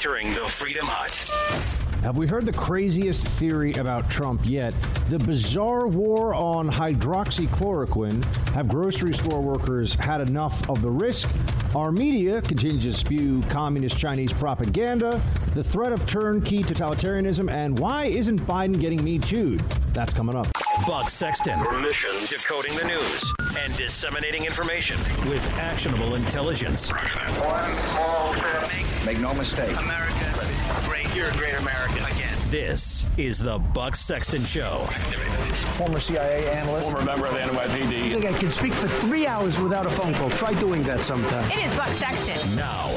entering the Freedom Hut. Have we heard the craziest theory about Trump yet? The bizarre war on hydroxychloroquine. Have grocery store workers had enough of the risk? Our media continues to spew communist Chinese propaganda, the threat of turnkey totalitarianism, and why isn't Biden getting me tooed? That's coming up. Buck Sexton. Mission decoding the news and disseminating information with actionable intelligence. One small step. Make no mistake. America, great. You're a great American again. This is the Buck Sexton Show. Former CIA analyst. Former member of the NYPD. I think I can speak for three hours without a phone call. Try doing that sometime. It is Buck Sexton. Now,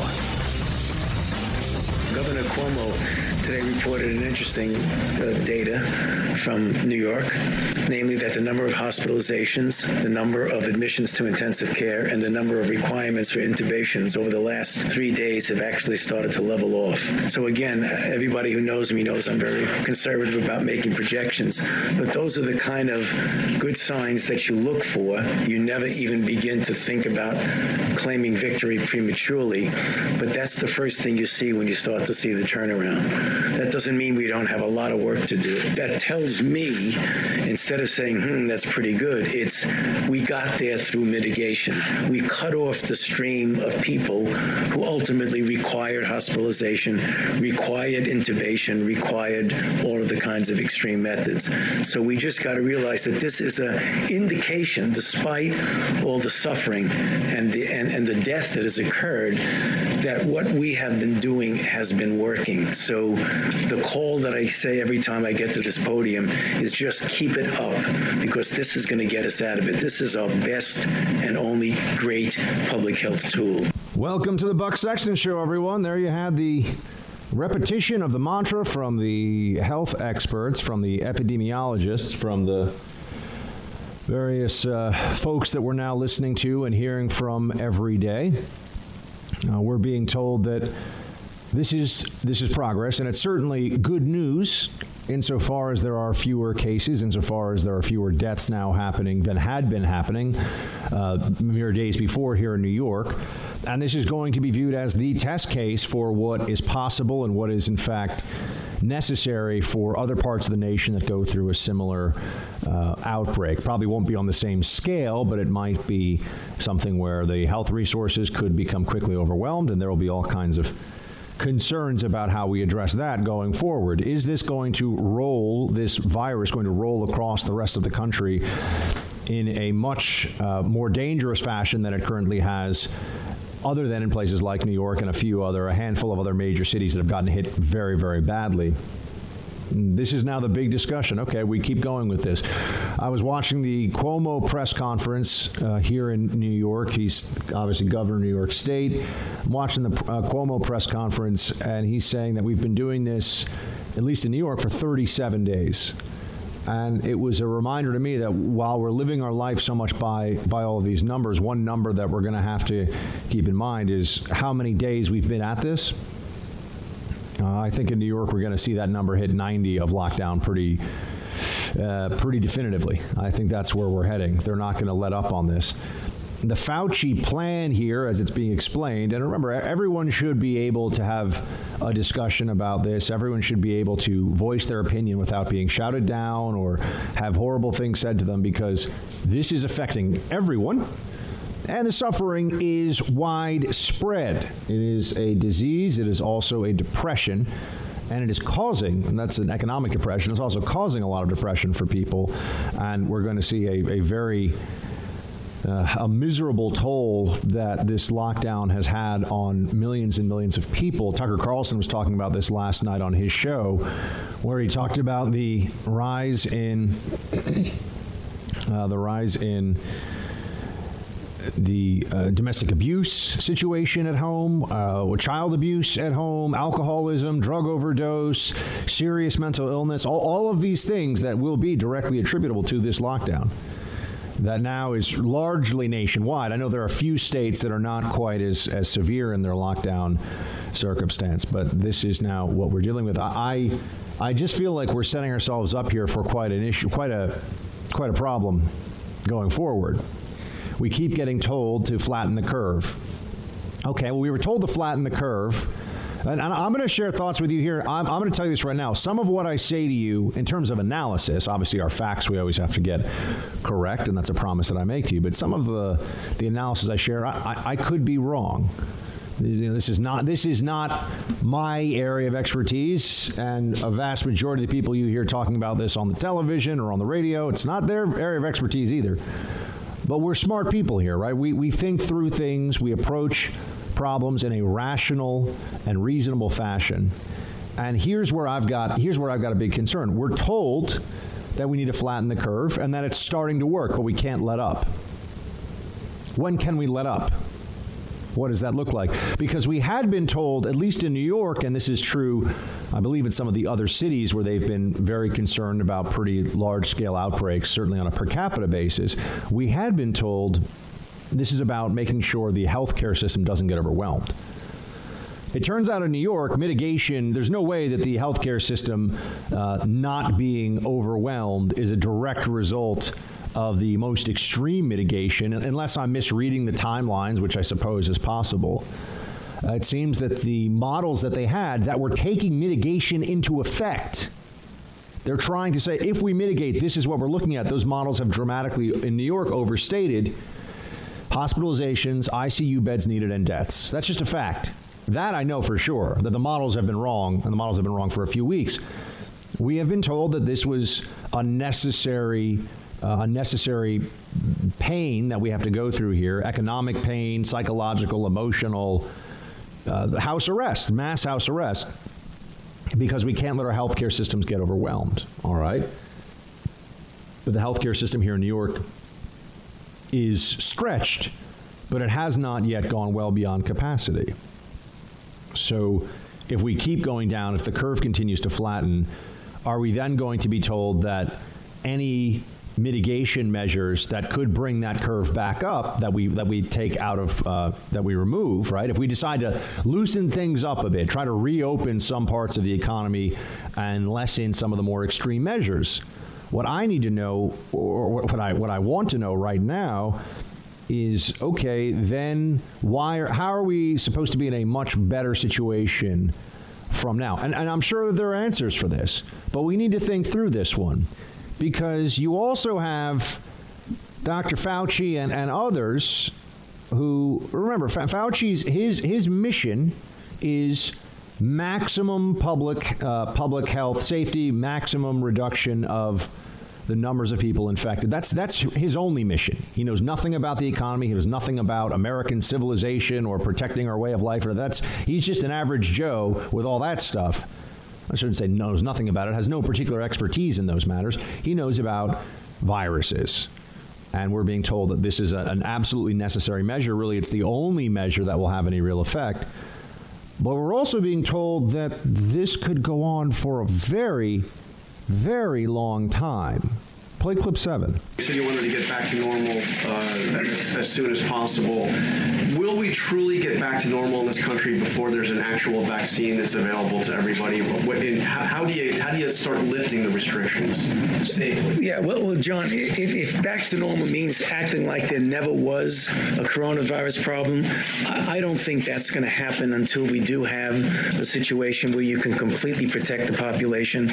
Governor Cuomo today reported an interesting uh, data from New York, namely that the number of hospitalizations, the number of admissions to intensive care, and the number of requirements for intubations over the last three days have actually started to level off. So again, everybody who knows me knows I'm very conservative about making projections, but those are the kind of good signs that you look for. You never even begin to think about claiming victory prematurely, but that's the first thing you see when you start to see the turnaround. That doesn't mean we don't have a lot of work to do. That tells me, instead of saying, hmm, that's pretty good, it's we got there through mitigation. We cut off the stream of people who ultimately required hospitalization, required intubation, required all of the kinds of extreme methods. So we just got to realize that this is an indication, despite all the suffering and the, and, and the death that has occurred, that what we have been doing has been working. So the call that I say every time I get to this podium is just keep it up because this is going to get us out of it. This is our best and only great public health tool. Welcome to the Buck Sexton Show, everyone. There you had the repetition of the mantra from the health experts, from the epidemiologists, from the various uh, folks that we're now listening to and hearing from every day. Uh, we're being told that this is this is progress, and it's certainly good news insofar as there are fewer cases, insofar as there are fewer deaths now happening than had been happening uh, mere days before here in New York. And this is going to be viewed as the test case for what is possible and what is in fact necessary for other parts of the nation that go through a similar uh, outbreak. Probably won't be on the same scale, but it might be something where the health resources could become quickly overwhelmed, and there will be all kinds of concerns about how we address that going forward. Is this going to roll, this virus going to roll across the rest of the country in a much uh, more dangerous fashion than it currently has? Other than in places like New York and a few other, a handful of other major cities that have gotten hit very, very badly. This is now the big discussion. Okay, we keep going with this. I was watching the Cuomo press conference uh, here in New York. He's obviously governor of New York State. I'm watching the uh, Cuomo press conference, and he's saying that we've been doing this, at least in New York, for 37 days. And it was a reminder to me that while we're living our life so much by, by all of these numbers, one number that we're going to have to keep in mind is how many days we've been at this. Uh, I think in New York we're going to see that number hit 90 of lockdown pretty, uh, pretty definitively. I think that's where we're heading. They're not going to let up on this. The Fauci plan here, as it's being explained, and remember, everyone should be able to have a discussion about this. Everyone should be able to voice their opinion without being shouted down or have horrible things said to them because this is affecting everyone and the suffering is widespread. It is a disease, it is also a depression, and it is causing, and that's an economic depression, it's also causing a lot of depression for people. And we're going to see a, a very uh, a miserable toll that this lockdown has had on millions and millions of people. Tucker Carlson was talking about this last night on his show, where he talked about the rise in uh, the rise in the uh, domestic abuse situation at home, uh, child abuse at home, alcoholism, drug overdose, serious mental illness, all, all of these things that will be directly attributable to this lockdown that now is largely nationwide. I know there are a few states that are not quite as, as severe in their lockdown circumstance, but this is now what we're dealing with. I I just feel like we're setting ourselves up here for quite an issue, quite a quite a problem going forward. We keep getting told to flatten the curve. Okay, well, we were told to flatten the curve And, I'm going to share thoughts with you here. I'm, I'm going to tell you this right now. Some of what I say to you in terms of analysis, obviously, our facts we always have to get correct, and that's a promise that I make to you. But some of the, the analysis I share, I, I, I could be wrong. You know, This is not this is not my area of expertise, and a vast majority of the people you hear talking about this on the television or on the radio, it's not their area of expertise either. But we're smart people here, right? We we think through things, we approach problems in a rational and reasonable fashion. And here's where I've got here's where I've got a big concern. We're told that we need to flatten the curve and that it's starting to work, but we can't let up. When can we let up? What does that look like? Because we had been told, at least in New York, and this is true, I believe, in some of the other cities where they've been very concerned about pretty large scale outbreaks, certainly on a per capita basis, we had been told this is about making sure the healthcare system doesn't get overwhelmed. It turns out in New York, mitigation, there's no way that the healthcare system uh, not being overwhelmed is a direct result of the most extreme mitigation, unless I'm misreading the timelines, which I suppose is possible. Uh, it seems that the models that they had that were taking mitigation into effect. They're trying to say if we mitigate, this is what we're looking at. Those models have dramatically, in New York, overstated hospitalizations, ICU beds needed, and deaths. That's just a fact. That I know for sure, that the models have been wrong, and the models have been wrong for a few weeks. We have been told that this was unnecessary, uh, unnecessary pain that we have to go through here economic pain, psychological, emotional, uh, the house arrest, mass house arrest, because we can't let our healthcare systems get overwhelmed. All right? But the healthcare system here in New York is stretched, but it has not yet gone well beyond capacity. So if we keep going down, if the curve continues to flatten, are we then going to be told that any mitigation measures that could bring that curve back up that we that we take out of uh, that we remove right? If we decide to loosen things up a bit try to reopen some parts of the economy and lessen some of the more extreme measures what I need to know or what I what I want to know right now is okay then why are, how are we supposed to be in a much better situation from now? And, and i'm sure there are answers for this but we need to think through this one because you also have dr fauci and, and others who remember Fa- fauci's his his mission is maximum public uh, public health safety maximum reduction of the numbers of people infected. That's that's his only mission. He knows nothing about the economy. He knows nothing about American civilization or protecting our way of life. Or that's he's just an average Joe with all that stuff. I shouldn't say knows nothing about it. Has no particular expertise in those matters. He knows about viruses. And we're being told that this is a, an absolutely necessary measure. Really, it's the only measure that will have any real effect. But we're also being told that this could go on for a very, very long time. Play clip seven. You said you wanted to get back to normal uh, as, as soon as possible. Will we truly get back to normal in this country before there's an actual vaccine that's available to everybody? What, and how, how do you how do you start lifting the restrictions safely? Yeah, well, well, John, if, if back to normal means acting like there never was a coronavirus problem, I, I don't think that's going to happen until we do have a situation where you can completely protect the population.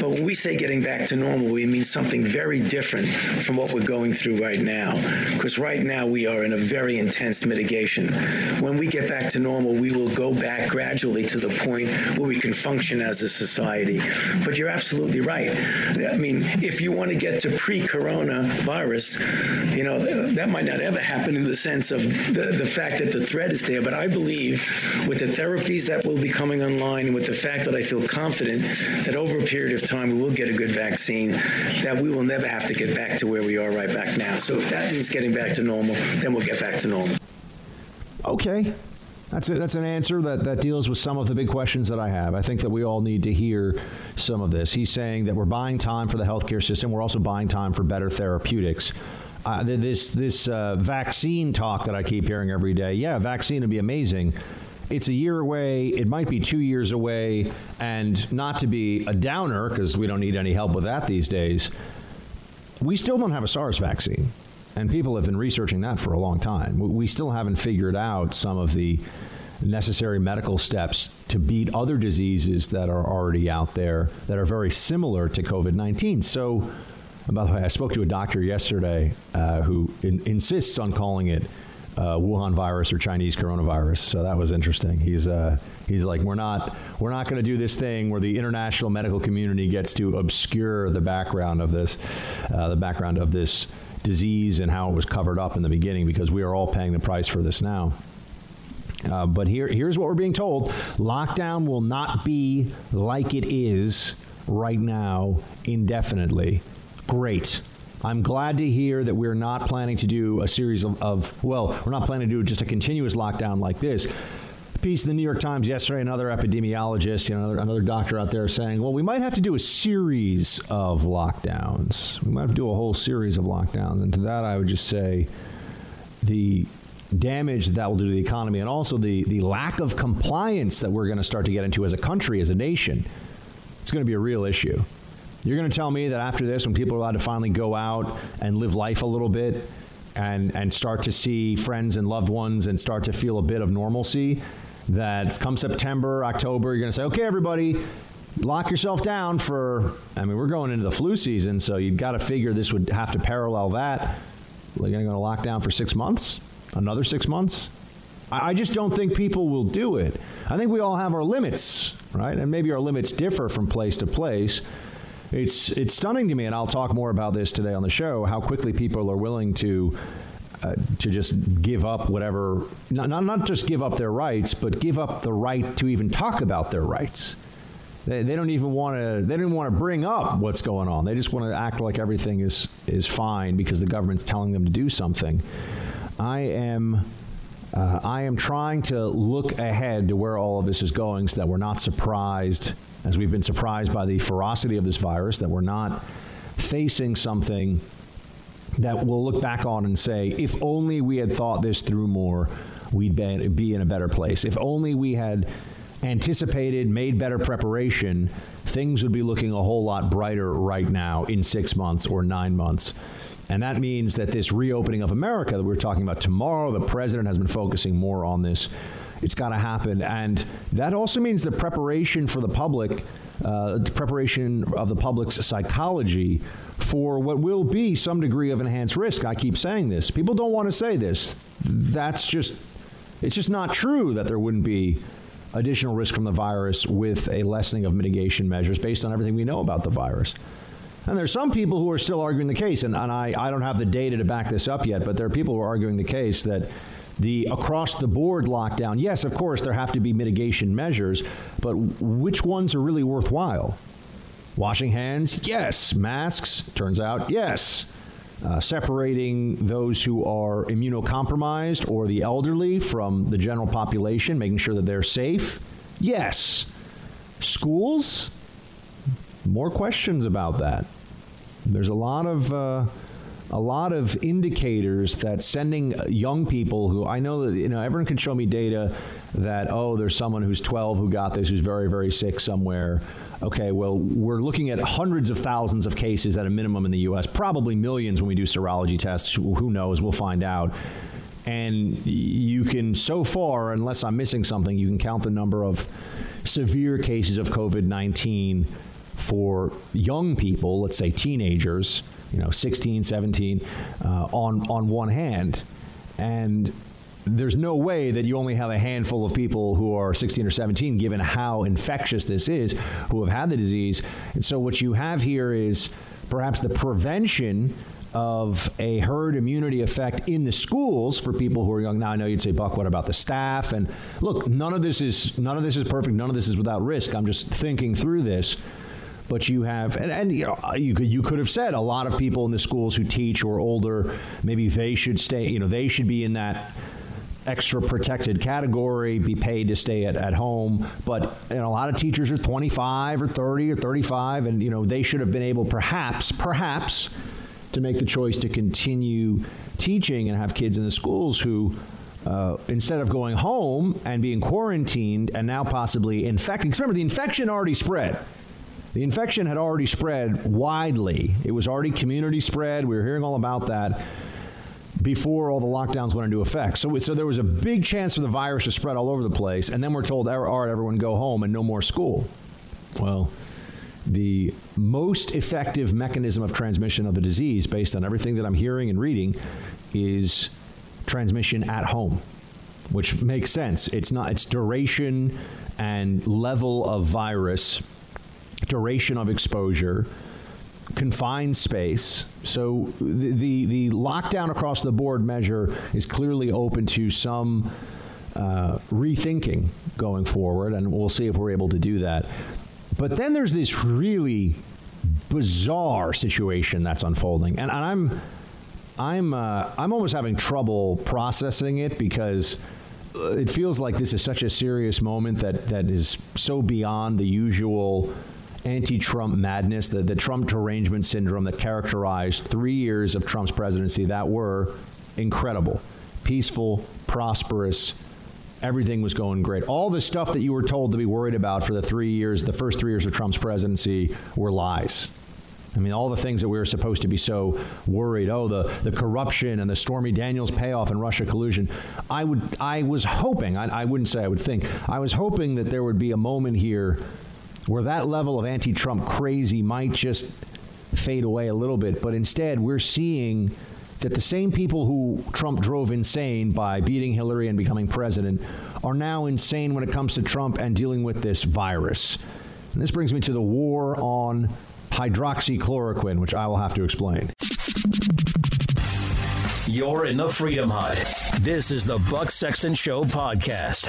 But when we say getting back to normal, we mean something very different from what we're going through right now. Because right now we are in a very intense mitigation. When we get back to normal, we will go back gradually to the point where we can function as a society. But you're absolutely right. I mean, if you want to get to pre-coronavirus, you know, that might not ever happen in the sense of the, the fact that the threat is there. But I believe with the therapies that will be coming online and with the fact that I feel confident that over a period of time we will get a good vaccine, that we will never have to get back to where we are right back now. So if that means getting back to normal, then we'll get back to normal. Okay. That's a, that's an answer that, that deals with some of the big questions that I have. I think that we all need to hear some of this. He's saying that we're buying time for the healthcare system. We're also buying time for better therapeutics. Uh, this this uh, vaccine talk that I keep hearing every day. Yeah, vaccine would be amazing. It's a year away. It might be two years away. And not to be a downer, because we don't need any help with that these days. We still don't have a SARS vaccine. And people have been researching that for a long time. We- still haven't figured out some of the necessary medical steps to beat other diseases that are already out there that are very similar to COVID 19. So, by the way, I spoke to a doctor yesterday uh, who in, insists on calling it uh, Wuhan virus or Chinese coronavirus. So that was interesting. He's uh, he's like, we're not we're not going to do this thing where the international medical community gets to obscure the background of this, uh, the background of this disease and how it was covered up in the beginning because we are all paying the price for this now. Uh, but here, here's what we're being told lockdown will not be like it is right now indefinitely. Great. I'm glad to hear that we're not planning to do a series of, of, well, we're not planning to do just a continuous lockdown like this. Piece in the New York Times yesterday, another epidemiologist, you know, another, another doctor out there saying, well, we might have to do a series of lockdowns. We might have to do a whole series of lockdowns. And to that, I would just say the damage that, that will do to the economy and also the, the lack of compliance that we're going to start to get into as a country, as a nation, it's going to be a real issue. You're going to tell me that after this, when people are allowed to finally go out and live life a little bit and, and start to see friends and loved ones and start to feel a bit of normalcy, that come September, October, you're going to say, okay, everybody, lock yourself down for, I mean, we're going into the flu season, so you've got to figure this would have to parallel that. We're going to go to for six months, another six months. I just don't think people will do it. I think we all have our limits, right? And maybe our limits differ from place to place. It's it's stunning to me, and I'll talk more about this today on the show. How quickly people are willing to uh, to just give up whatever, not, not not just give up their rights, but give up the right to even talk about their rights. They, they don't even want to. They don't want to bring up what's going on. They just want to act like everything is is fine because the government's telling them to do something. I am. Uh, I am trying to look ahead to where all of this is going so that we're not surprised as we've been surprised by the ferocity of this virus, that we're not facing something that we'll look back on and say, if only we had thought this through more, we'd be in a better place. If only we had anticipated, made better preparation, things would be looking a whole lot brighter right now in six months or nine months. And that means that this reopening of America that we're talking about tomorrow, the president has been focusing more on this it's got to happen. And that also means the preparation for the public, uh, the preparation of the public's psychology for what will be some degree of enhanced risk. I keep saying this. People don't want to say this. That's just, it's just not true that there wouldn't be additional risk from the virus with a lessening of mitigation measures based on everything we know about the virus. And there's some people who are still arguing the case, and, and I, I don't have the data to back this up yet, but there are people who are arguing the case that the across the board lockdown, yes, of course, there have to be mitigation measures, but which ones are really worthwhile? Washing hands, yes. Masks, turns out, yes. Uh, separating those who are immunocompromised or the elderly from the general population, making sure that they're safe, yes. Schools, more questions about that. There's a lot of. Uh, a lot of indicators that sending young people who I know that you know everyone can show me data that oh there's someone who's 12 who got this who's very very sick somewhere okay well we're looking at hundreds of thousands of cases at a minimum in the US probably millions when we do serology tests who knows we'll find out and you can so far unless I'm missing something you can count the number of severe cases of COVID-19 for young people let's say teenagers you know 16, 17 uh, on on one hand, and there's no way that you only have a handful of people who are 16 or 17, given how infectious this is, who have had the disease. And so what you have here is perhaps the prevention of a herd immunity effect in the schools for people who are young. Now I know you'd say, Buck, what about the staff? And look, none of this is none of this is perfect. None of this is without risk. I'm just thinking through this but you have and, and you know you could you could have said a lot of people in the schools who teach or older maybe they should stay you know they should be in that extra protected category be paid to stay at, at home but you know, a lot of teachers are 25 or 30 or 35 and you know they should have been able perhaps perhaps to make the choice to continue teaching and have kids in the schools who uh, instead of going home and being quarantined and now possibly infecting, because remember, the infection already spread. The infection had already spread widely. It was already community spread. We were hearing all about that. before all the lockdowns went into effect. So, so there was a big chance for the virus to spread all over the place. And then we're told, all right, everyone go home and no more school. Well, the most effective mechanism of transmission of the disease, based on everything that I'm hearing and reading, is transmission at home, which makes sense. It's not, it's duration and level of virus, duration of exposure confined space. So the, the, the lockdown across the board measure is clearly open to some uh, rethinking going forward, and we'll see if we're able to do that. But then there's this really bizarre situation that's unfolding, and, and I'm I'm uh, I'm almost having trouble processing it because uh, it feels like this is such a serious moment that that is so beyond the usual anti-Trump madness, the, the Trump derangement syndrome that characterized three years of Trump's presidency that were incredible, peaceful, prosperous. Everything was going great. All the stuff that you were told to be worried about for the three years, the first three years of Trump's presidency, were lies. I mean, all the things that we were supposed to be so worried. Oh, the, the corruption and the Stormy Daniels payoff and Russia collusion. I would, I was hoping. I, I wouldn't say I would think. I was hoping that there would be a moment here where that level of anti Trump crazy might just fade away a little bit. But instead, we're seeing that the same people who Trump drove insane by beating Hillary and becoming president are now insane when it comes to Trump and dealing with this virus. And this brings me to the war on hydroxychloroquine, which I will have to explain. You're in the Freedom Hut. This is the Buck Sexton Show podcast.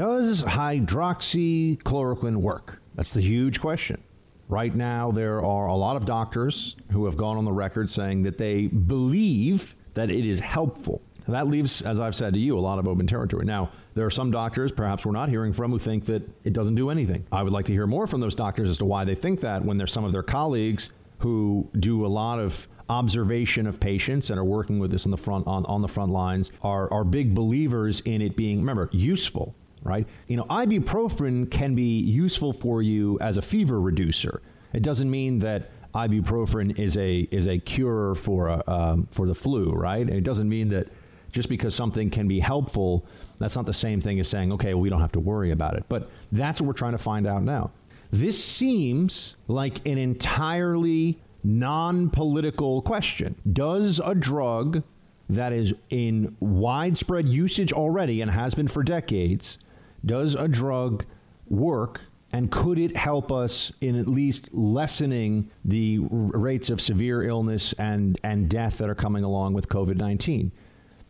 Does hydroxychloroquine work? That's the huge question. Right now, there are a lot of doctors who have gone on the record saying that they believe that it is helpful. And that leaves, as I've said to you, a lot of open territory. Now, there are some doctors, perhaps we're not hearing from, who think that it doesn't do anything. I would like to hear more from those doctors as to why they think that when there's some of their colleagues who do a lot of observation of patients and are working with this on the front on, on the front lines are, are big believers in it being remember useful right? You know, ibuprofen can be useful for you as a fever reducer. It doesn't mean that ibuprofen is a is a cure for a, um, for the flu, right? It doesn't mean that just because something can be helpful, that's not the same thing as saying, okay, well, we don't have to worry about it. But that's what we're trying to find out now. This seems like an entirely non political question. Does a drug that is in widespread usage already and has been for decades does a drug work and could it help us in at least lessening the rates of severe illness and, and death that are coming along with COVID 19?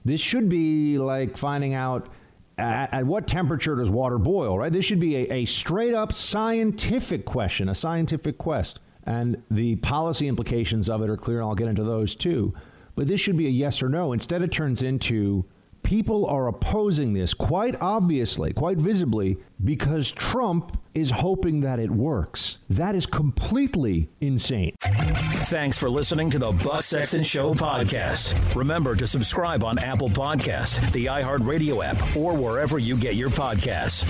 This should be like finding out at, at, what temperature does water boil, right? This should be a, a straight up scientific question, a scientific quest. And the policy implications of it are clear, and I'll get into those too. But this should be a yes or no. Instead, it turns into people are opposing this quite obviously, quite visibly, because Trump is hoping that it works. That is completely insane. Thanks for listening to the Buck Sexton Show podcast. Remember to subscribe on Apple Podcast, the iHeartRadio app, or wherever you get your podcasts.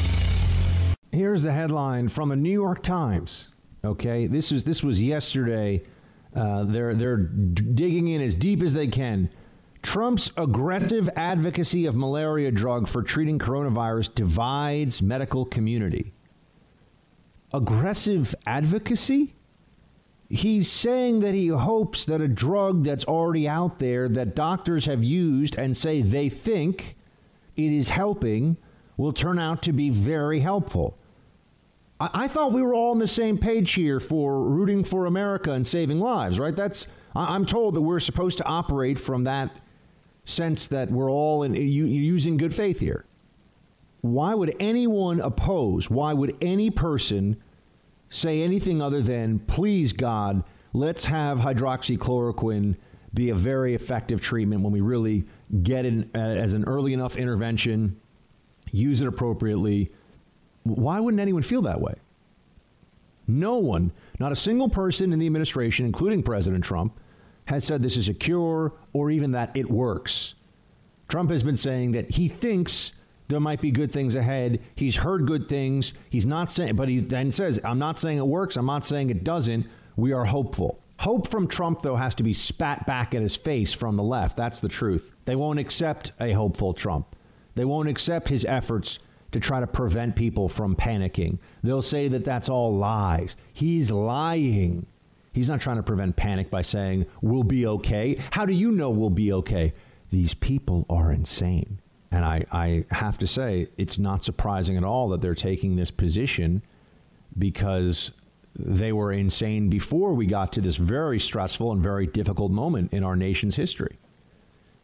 Here's the headline from the New York Times. Okay, this is this was yesterday. Uh, they're they're digging in as deep as they can. Trump's aggressive advocacy of malaria drug for treating coronavirus divides medical community. Aggressive advocacy? He's saying that he hopes that a drug that's already out there that doctors have used and say they think it is helping will turn out to be very helpful. I, I thought we were all on the same page here for rooting for America and saving lives, right? That's I, I'm told that we're supposed to operate from that sense that we're all in, using good faith here. Why would anyone oppose? Why would any person say anything other than, please, God, let's have hydroxychloroquine be a very effective treatment when we really get it uh, as an early enough intervention, use it appropriately? Why wouldn't anyone feel that way? No one, not a single person in the administration, including President Trump, has said this is a cure or even that it works. Trump has been saying that he thinks there might be good things ahead. He's heard good things. He's not saying, but he then says, I'm not saying it works. I'm not saying it doesn't. We are hopeful. Hope from Trump, though, has to be spat back at his face from the left. That's the truth. They won't accept a hopeful Trump. They won't accept his efforts to try to prevent people from panicking. They'll say that that's all lies. He's lying. He's not trying to prevent panic by saying, we'll be okay. How do you know we'll be okay? These people are insane. And I, I have to say, it's not surprising at all that they're taking this position because they were insane before we got to this very stressful and very difficult moment in our nation's history.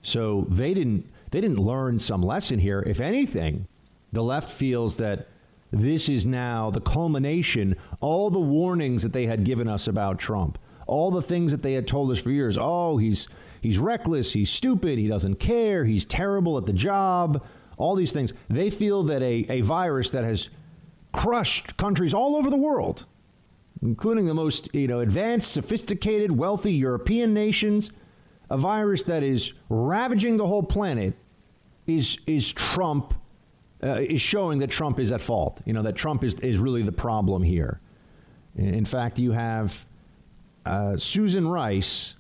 So they didn't they didn't learn some lesson here. If anything, the left feels that this is now the culmination, all the warnings that they had given us about Trump, all the things that they had told us for years. Oh, he's he's reckless, he's stupid, he doesn't care, he's terrible at the job, all these things. They feel that a, a virus that has crushed countries all over the world, including the most you know advanced, sophisticated, wealthy European nations, a virus that is ravaging the whole planet, is is Trump uh, is showing that Trump is at fault. You know, that Trump is, is really the problem here. In fact, you have uh, Susan Rice,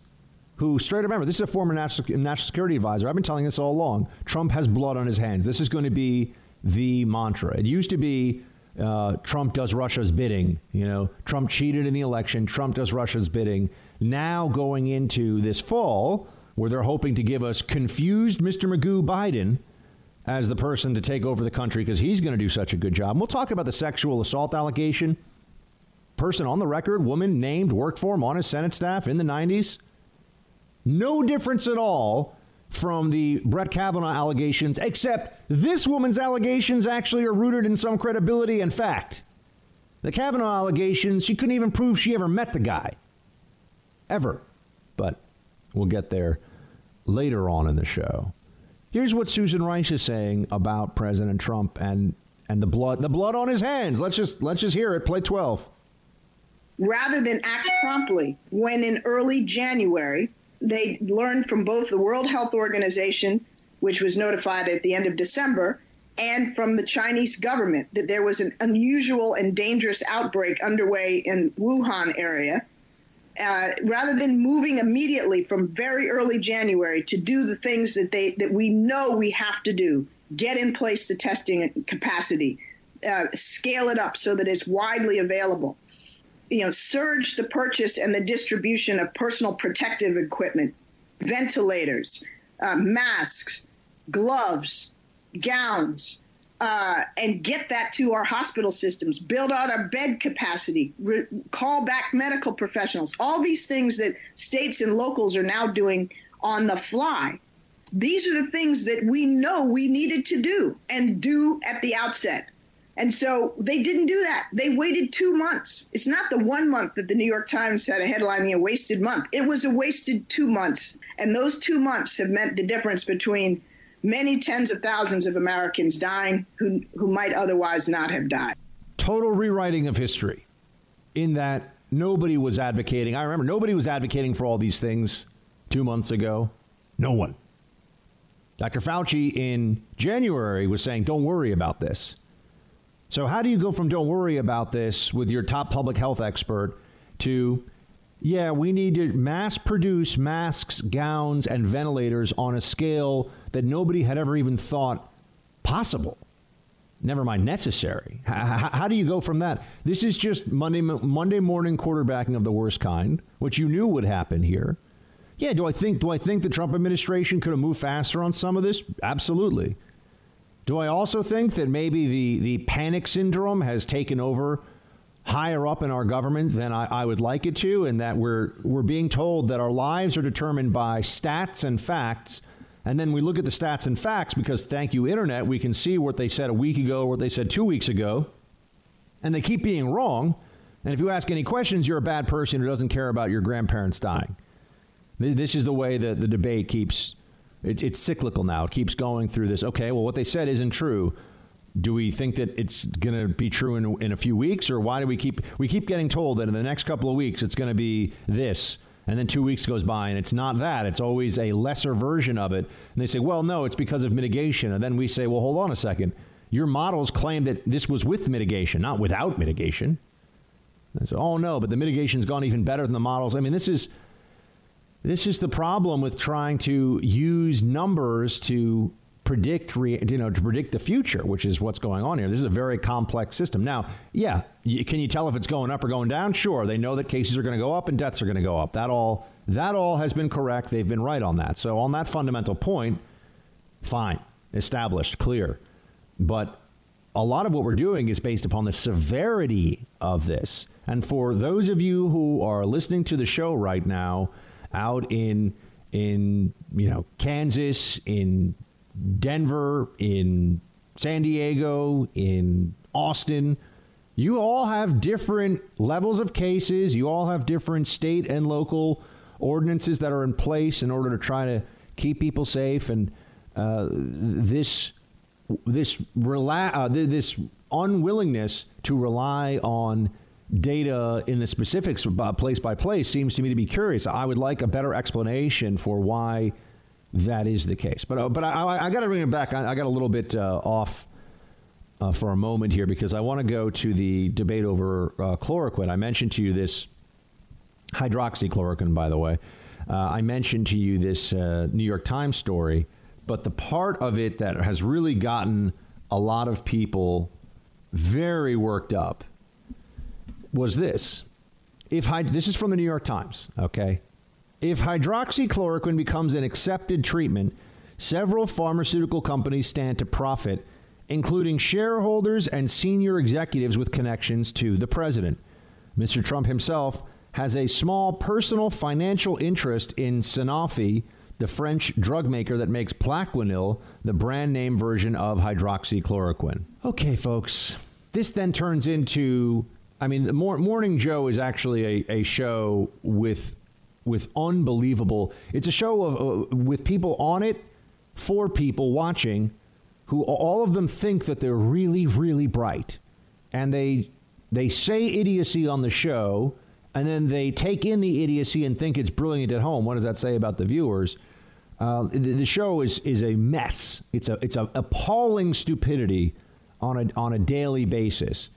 who, straight up remember, this is a former national, national security advisor. I've been telling this all along. Trump has blood on his hands. This is going to be the mantra. It used to be uh, Trump does Russia's bidding. You know, Trump cheated in the election. Trump does Russia's bidding. Now going into this fall, where they're hoping to give us confused Mr. Magoo Biden as the person to take over the country because he's going to do such a good job. And we'll talk about the sexual assault allegation. Person on the record, woman named, worked for him on his Senate staff in the 90s. No difference at all from the Brett Kavanaugh allegations, except this woman's allegations actually are rooted in some credibility and fact. The Kavanaugh allegations, she couldn't even prove she ever met the guy. Ever. But we'll get there later on in the show. Here's what Susan Rice is saying about President Trump and and the blood the blood on his hands. Let's just let's just hear it. Play 12. Rather than act promptly, when in early January they learned from both the World Health Organization, which was notified at the end of December, and from the Chinese government that there was an unusual and dangerous outbreak underway in Wuhan area uh, rather than moving immediately from very early January to do the things that they that we know we have to do, get in place the testing capacity, uh, scale it up so that it's widely available. You know, surge the purchase and the distribution of personal protective equipment, ventilators, uh, masks, gloves, gowns, uh, and get that to our hospital systems, build out our bed capacity, re- call back medical professionals, all these things that states and locals are now doing on the fly. These are the things that we know we needed to do and do at the outset. And so they didn't do that. They waited two months. It's not the one month that the New York Times had a headline, a wasted month. It was a wasted two months. And those two months have meant the difference between many tens of thousands of Americans dying who, who might otherwise not have died. Total rewriting of history in that nobody was advocating. I remember nobody was advocating for all these things two months ago. No one. Dr. Fauci in January was saying, don't worry about this. So, how do you go from don't worry about this with your top public health expert to yeah, we need to mass produce masks, gowns, and ventilators on a scale that nobody had ever even thought possible. Never mind necessary. How, how, do you go from that? This is just Monday Monday morning quarterbacking of the worst kind, which you knew would happen here. Yeah, do I think do I think the Trump administration could have moved faster on some of this? Absolutely. Do I also think that maybe the the panic syndrome has taken over higher up in our government than I, I, would like it to, and that we're we're being told that our lives are determined by stats and facts. And then we look at the stats and facts because thank you, internet, we can see what they said a week ago, what they said two weeks ago, and they keep being wrong. And if you ask any questions, you're a bad person who doesn't care about your grandparents dying. This is the way that the debate keeps. It, it's cyclical now. It keeps going through this. Okay, well, what they said isn't true do we think that it's going to be true in, in a few weeks or why do we keep we keep getting told that in the next couple of weeks it's going to be this and then two weeks goes by and it's not that. It's always a lesser version of it. And they say well no it's because of mitigation. And then we say well hold on a second. Your models claim that this was with mitigation not without mitigation. They say, oh no, but the mitigation's gone even better than the models. I mean, this is this is the problem with trying to use numbers to predict re, you know to predict the future, which is what's going on here. This is a very complex system. Now, yeah, you, can you tell if it's going up or going down? Sure, they know that cases are going to go up and deaths are going to go up. That all that all has been correct. They've been right on that. So on that fundamental point, fine, established, clear. But a lot of what we're doing is based upon the severity of this. And for those of you who are listening to the show right now out in in you know Kansas, in Denver, in San Diego, in Austin. You all have different levels of cases. You all have different state and local ordinances that are in place in order to try to keep people safe. And uh, this this rela- uh, this unwillingness to rely on data in the specifics uh, place by place seems to me to be curious. I would like a better explanation for why that is the case. But uh, but I, I got to bring it back. I, I, got a little bit uh, off uh, for a moment here because I want to go to the debate over uh, chloroquine. I mentioned to you this hydroxychloroquine, by the way. Uh, I mentioned to you this uh, New York Times story, but the part of it that has really gotten a lot of people very worked up was this. If this is from the New York Times, okay? If hydroxychloroquine becomes an accepted treatment, several pharmaceutical companies stand to profit, including shareholders and senior executives with connections to the president. Mr. Trump himself has a small personal financial interest in Sanofi, the French drug maker that makes Plaquenil, the brand name version of hydroxychloroquine. Okay, folks, this then turns into I mean, Morning Joe is actually a, a show with with unbelievable. It's a show of uh, with people on it, for people watching, who all of them think that they're really, really bright, and they they say idiocy on the show, and then they take in the idiocy and think it's brilliant at home. What does that say about the viewers? Uh, the, the, show is is a mess. It's a it's a appalling stupidity on a on a daily basis.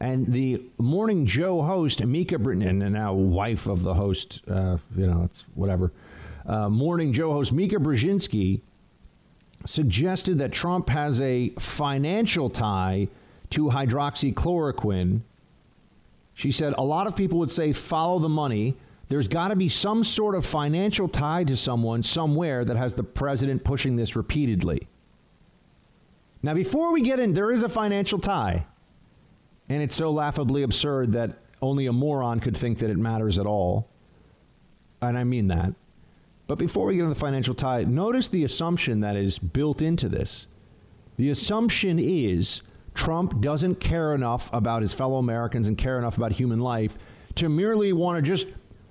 And the Morning Joe host, Mika Britton, and now wife of the host, uh, you know, it's whatever. Uh, Morning Joe host Mika Brzezinski suggested that Trump has a financial tie to hydroxychloroquine. She said a lot of people would say follow the money. There's got to be some sort of financial tie to someone somewhere that has the president pushing this repeatedly. Now, before we get in, there is a financial tie. And it's so laughably absurd that only a moron could think that it matters at all. And I mean that. But before we get into the financial tie, notice the assumption that is built into this. The assumption is Trump doesn't care enough about his fellow Americans and care enough about human life to merely want to just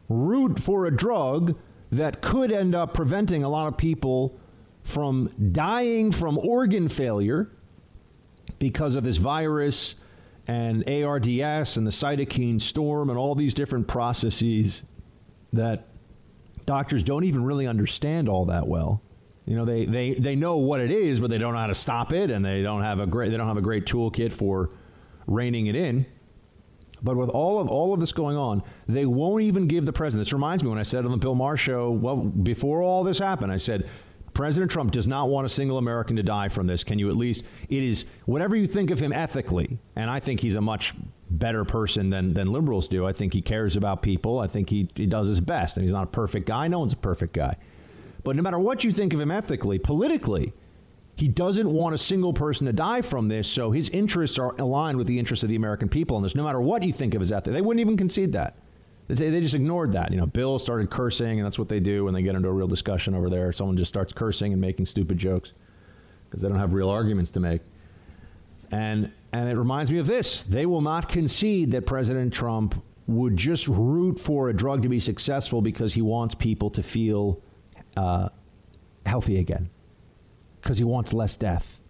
root for a drug that could end up preventing a lot of people from dying from organ failure because of this virus and ARDS and the cytokine storm and all these different processes that doctors don't even really understand all that well. You know, they, they, they know what it is, but they don't know how to stop it, and they don't have a great they don't have a great toolkit for reining it in. But with all of all of this going on, they won't even give the president. This reminds me when I said on the Bill Maher show, well, before all this happened, I said President Trump does not want a single American to die from this. Can you at least, it is, whatever you think of him ethically, and I think he's a much better person than, than liberals do. I think he cares about people. I think he, he does his best. And he's not a perfect guy. No one's a perfect guy. But no matter what you think of him ethically, politically, he doesn't want a single person to die from this. So his interests are aligned with the interests of the American people on this, no matter what you think of his ethic. They wouldn't even concede that. They just ignored that. You know, Bill started cursing, and that's what they do when they get into a real discussion over there. Someone just starts cursing and making stupid jokes because they don't have real arguments to make. And and it reminds me of this: they will not concede that President Trump would just root for a drug to be successful because he wants people to feel uh, healthy again, because he wants less death.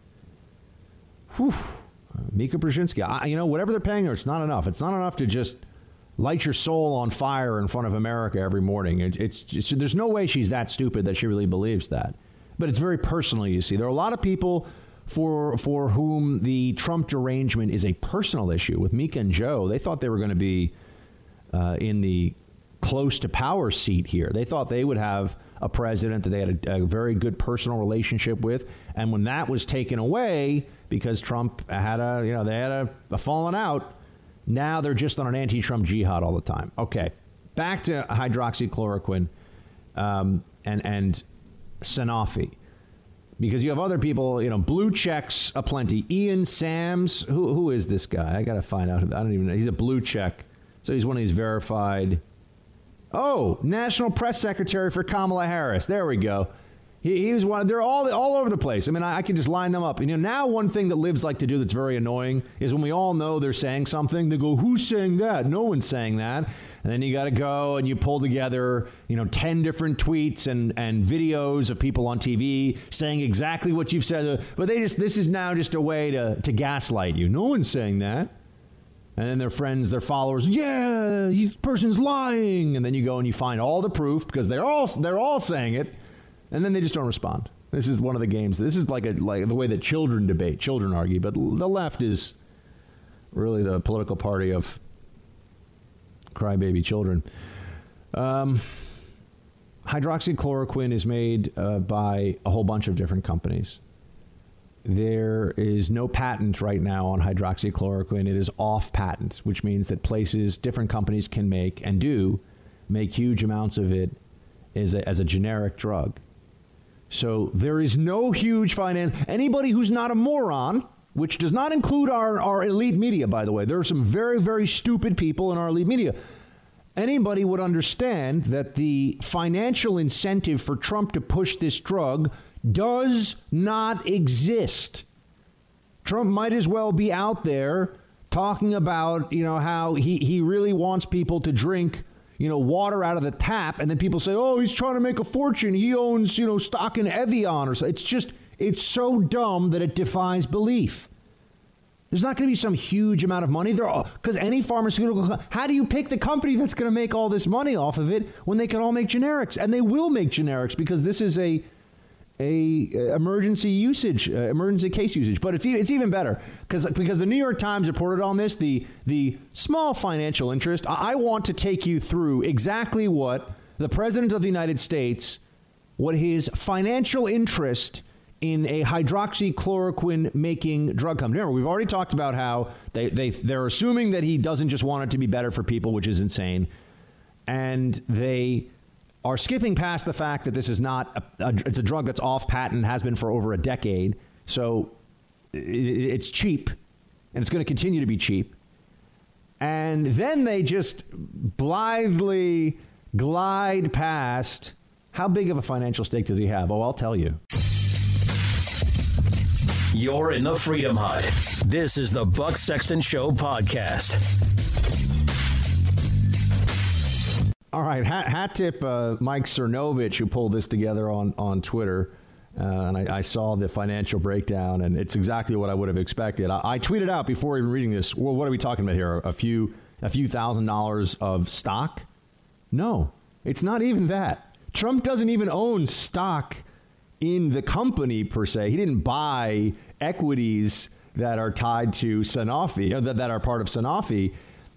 Whew. Mika Brzezinski, I, you know, whatever they're paying her, it's not enough. It's not enough to just light your soul on fire in front of America every morning. It, it's there's no way she's that stupid that she really believes that. But it's very personal, you see. There are a lot of people for for whom the Trump derangement is a personal issue with Mika and Joe, they thought they were going to be uh, in the close to power seat here. They thought they would have a president that they had a, a, very good personal relationship with, and when that was taken away because Trump had a you know they had a, a falling out, now they're just on an anti-Trump jihad all the time. Okay, back to hydroxychloroquine um, and and Sanofi because you have other people, you know, blue checks aplenty. Ian Sams, who who is this guy? I got to find out. I don't even know. He's a blue check, so he's one of these verified. Oh, National Press Secretary for Kamala Harris. There we go. He, he was one. They're all all over the place. I mean, I, I, can just line them up. And you know, now one thing that libs like to do that's very annoying is when we all know they're saying something, they go, "Who's saying that? No one's saying that." And then you got to go and you pull together, you know, 10 different tweets and, and videos of people on TV saying exactly what you've said. But they just, this is now just a way to, to gaslight you. No one's saying that. And then their friends, their followers, yeah, this person's lying. And then you go and you find all the proof because they're all, they're all saying it. And then they just don't respond. This is one of the games. This is like a, like the way that children debate, children argue. But the left is really the political party of crybaby children. Um, hydroxychloroquine is made uh, by a whole bunch of different companies. There is no patent right now on hydroxychloroquine. It is off patent, which means that places, different companies can make and do make huge amounts of it as a, as a generic drug. So there is no huge finance. Anybody who's not a moron which does not include our, our elite media, by the way. There are some very, very stupid people in our elite media. Anybody would understand that the financial incentive for Trump to push this drug does not exist. Trump might as well be out there talking about, you know, how he, he really wants people to drink, you know, water out of the tap. And then people say, oh, he's trying to make a fortune. He owns, you know, stock in Evian or so. It's just it's so dumb that it defies belief. There's not going to be some huge amount of money there because any pharmaceutical. How do you pick the company that's going to make all this money off of it when they can all make generics and they will make generics because this is a a emergency usage, uh, emergency case usage. But it's it's even better because because the New York Times reported on this. The the small financial interest. I, I want to take you through exactly what the president of the United States, what his financial interest in a hydroxychloroquine making drug company. Remember, we've already talked about how they, they, they're assuming that he doesn't just want it to be better for people, which is insane. And they are skipping past the fact that this is not a, a it's a drug that's off patent, has been for over a decade. So it, it's cheap, and it's going to continue to be cheap. And then they just blithely glide past. How big of a financial stake does he have? Oh, I'll tell you. You're in the Freedom Hut. This is the Buck Sexton Show podcast. All right, hat, hat tip uh, Mike Cernovich, who pulled this together on, on Twitter. Uh, and I, I, saw the financial breakdown, and it's exactly what I would have expected. I, I, tweeted out before even reading this. Well, what are we talking about here? A few, a few thousand dollars of stock? No, it's not even that. Trump doesn't even own stock in the company per se. He didn't buy equities that are tied to Sanofi, that, that are part of Sanofi.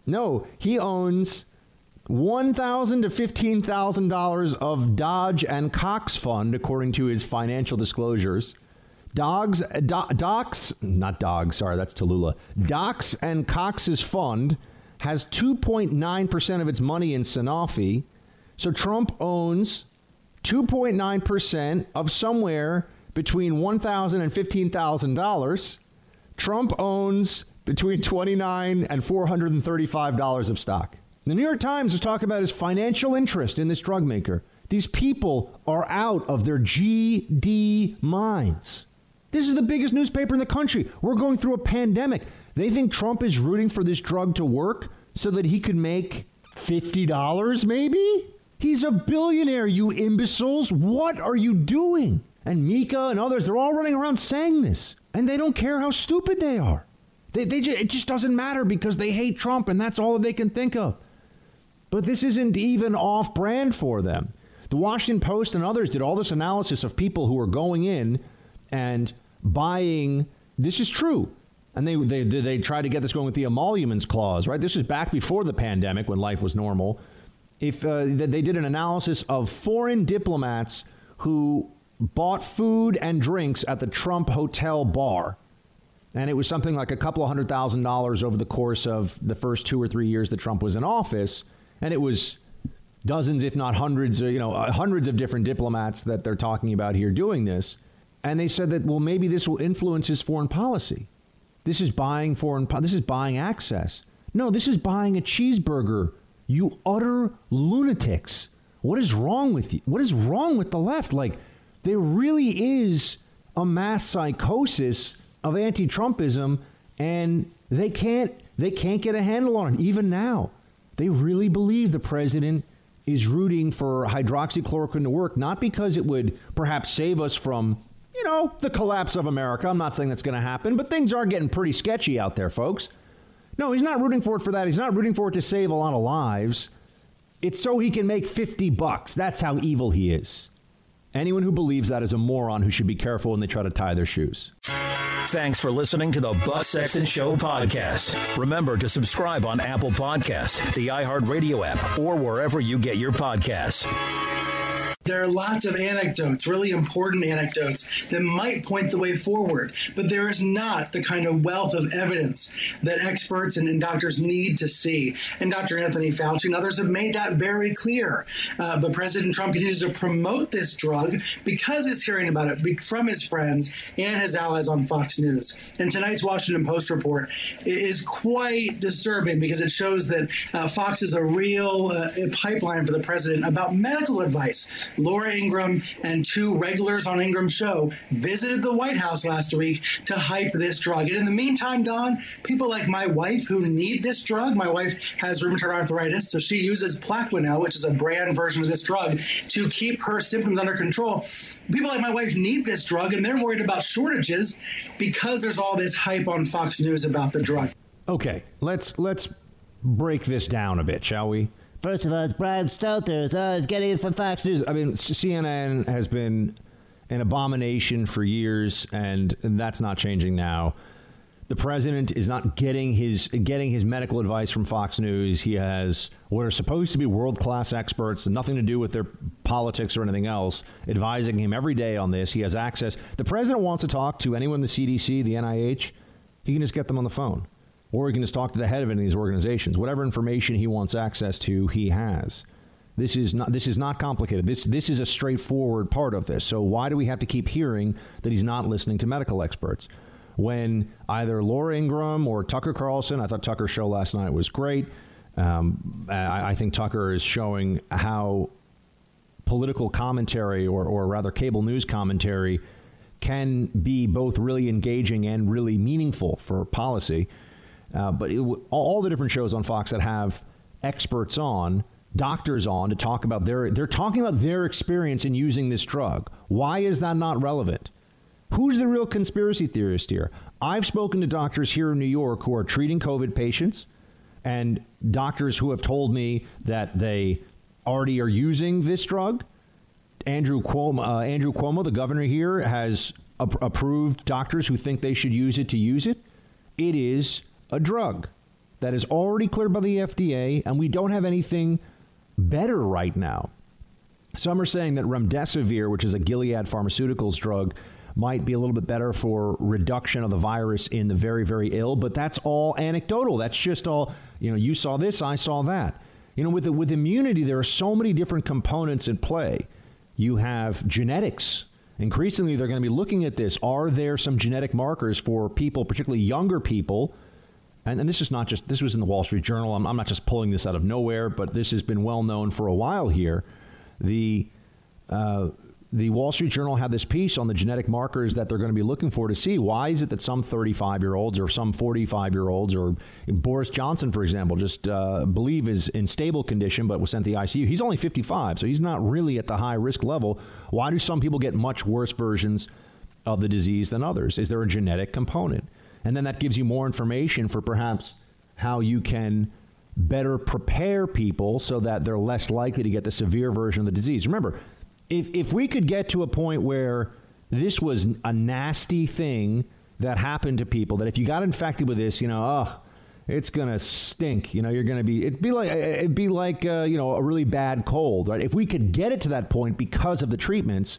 No, he owns one thousand to fifteen thousand dollars of Dodge and Cox fund, according to his financial disclosures. Dogs, do, Docs, not dogs. Sorry, that's Tallulah. Dodge and Cox's fund has 2.9% of its money in Sanofi. So Trump owns 2.9% of somewhere between $1,000 and $15,000. Trump owns between 29 and $435 of stock. The New York Times is talking about his financial interest in this drug maker. These people are out of their GD minds. This is the biggest newspaper in the country. We're going through a pandemic. They think Trump is rooting for this drug to work so that he could make $50 maybe? He's a billionaire, you imbeciles. What are you doing? And Mika and others, they're all running around saying this. And they don't care how stupid they are. They, they just, it just doesn't matter because they hate Trump and that's all they can think of. But this isn't even off brand for them. The Washington Post and others did all this analysis of people who were going in and buying. This is true. And they, they, they tried to get this going with the emoluments clause, right? This is back before the pandemic when life was normal. If uh, they did an analysis of foreign diplomats who bought food and drinks at the Trump Hotel bar, and it was something like a couple of hundred thousand dollars over the course of the first two or three years that Trump was in office, and it was dozens, if not hundreds, you know, uh, hundreds of different diplomats that they're talking about here doing this. And they said that, well, maybe this will influence his foreign policy. This is buying foreign, this is buying access. No, this is buying a cheeseburger. You utter lunatics. What is wrong with you? What is wrong with the left? Like, there really is a mass psychosis of anti-Trumpism, and they can't they can't get a handle on it even now. They really believe the president is rooting for hydroxychloroquine to work, not because it would perhaps save us from, you know, the collapse of America. I'm not saying that's going to happen, but things are getting pretty sketchy out there, folks. No, he's not rooting for it for that. He's not rooting for it to save a lot of lives. It's so he can make 50 bucks. That's how evil he is. Anyone who believes that is a moron who should be careful when they try to tie their shoes. Thanks for listening to the Buck Sexton Show podcast. Remember to subscribe on Apple Podcast, the iHeartRadio app, or wherever you get your podcasts. There are lots of anecdotes, really important anecdotes, that might point the way forward, but there is not the kind of wealth of evidence that experts and, and doctors need to see. And Dr. Anthony Fauci and others have made that very clear. Uh, but President Trump continues to promote this drug because he's hearing about it from his friends and his allies on Fox News. And tonight's Washington Post report is quite disturbing because it shows that uh, Fox is a real uh, pipeline for the president about medical advice Laura Ingraham and two regulars on Ingraham's show visited the White House last week to hype this drug. And in the meantime, Don, people like my wife who need this drug, my wife has rheumatoid arthritis, so she uses Plaquenil, which is a brand version of this drug, to keep her symptoms under control. People like my wife need this drug, and they're worried about shortages because there's all this hype on Fox News about the drug. Okay, let's let's break this down a bit, shall we? First of all, it's Brian Stelter. So getting it from Fox News. I mean, CNN has been an abomination for years, and that's not changing now. The president is not getting his getting his medical advice from Fox News. He has what are supposed to be world class experts, nothing to do with their politics or anything else, advising him every day on this. He has access. The president wants to talk to anyone, the CDC, the NIH. He can just get them on the phone or he can just talk to the head of any of these organizations. Whatever information he wants access to, he has. This is not this is not complicated. This this is a straightforward part of this. So why do we have to keep hearing that he's not listening to medical experts? When either Laura Ingraham or Tucker Carlson, I thought Tucker's show last night was great. Um, I, I think Tucker is showing how political commentary, or, or rather cable news commentary, can be both really engaging and really meaningful for policy. Uh, but it, all the different shows on Fox that have experts on, doctors on to talk about their they're talking about their experience in using this drug. Why is that not relevant? Who's the real conspiracy theorist here? I've spoken to doctors here in New York who are treating COVID patients and doctors who have told me that they already are using this drug. Andrew Cuomo, uh, Andrew Cuomo, the governor here, has ap- approved doctors who think they should use it to use it. It is a drug that is already cleared by the FDA, and we don't have anything better right now. Some are saying that remdesivir, which is a Gilead Pharmaceuticals drug, might be a little bit better for reduction of the virus in the very, very ill, but that's all anecdotal. That's just all, you know, you saw this, I saw that. You know, with, with immunity, there are so many different components at play. You have genetics. Increasingly, they're going to be looking at this. Are there some genetic markers for people, particularly younger people, and, and this is not just this was in the Wall Street Journal. I'm, I'm, not just pulling this out of nowhere, but this has been well known for a while here. The uh, the Wall Street Journal had this piece on the genetic markers that they're going to be looking for to see why is it that some 35 year olds or some 45 year olds or Boris Johnson, for example, just uh, believe is in stable condition but was sent to the ICU. He's only 55, so he's not really at the high risk level. Why do some people get much worse versions of the disease than others? Is there a genetic component? And then that gives you more information for perhaps how you can better prepare people so that they're less likely to get the severe version of the disease. Remember, if, if we could get to a point where this was a nasty thing that happened to people. That if you got infected with this, you know, oh, it's gonna stink. You know, you're gonna be. It'd be like it'd be like uh, you know a really bad cold, right? If we could get it to that point because of the treatments,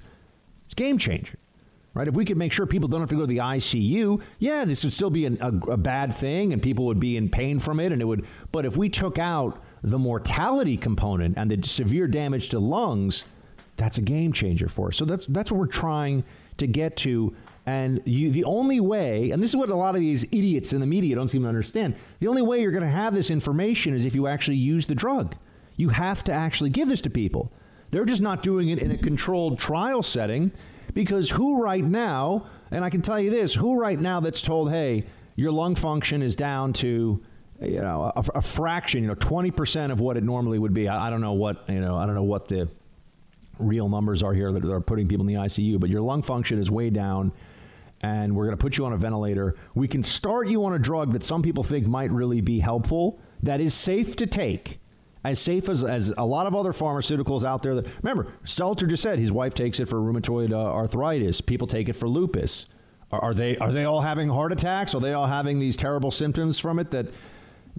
it's game changer, right? If we could make sure people don't have to go to the ICU, yeah, this would still be an, a, a bad thing, and people would be in pain from it, and it would. But if we took out the mortality component and the severe damage to lungs, that's a game changer for us. So that's that's what we're trying to get to and you, the only way, and this is what a lot of these idiots in the media don't seem to understand, the only way you're going to have this information is if you actually use the drug. You have to actually give this to people. They're just not doing it in a controlled trial setting because who right now, and I can tell you this, who right now that's told, hey, your lung function is down to you know a, a fraction, you know, 20% of what it normally would be. I, I don't know what, you know, I don't know what the real numbers are here that are putting people in the ICU, but your lung function is way down and we're going to put you on a ventilator. We can start you on a drug that some people think might really be helpful, that is safe to take, as safe as, as a lot of other pharmaceuticals out there. That remember, Stelter just said his wife takes it for rheumatoid uh, arthritis. People take it for lupus. Are, are, they are they all having heart attacks? Are they all having these terrible symptoms from it that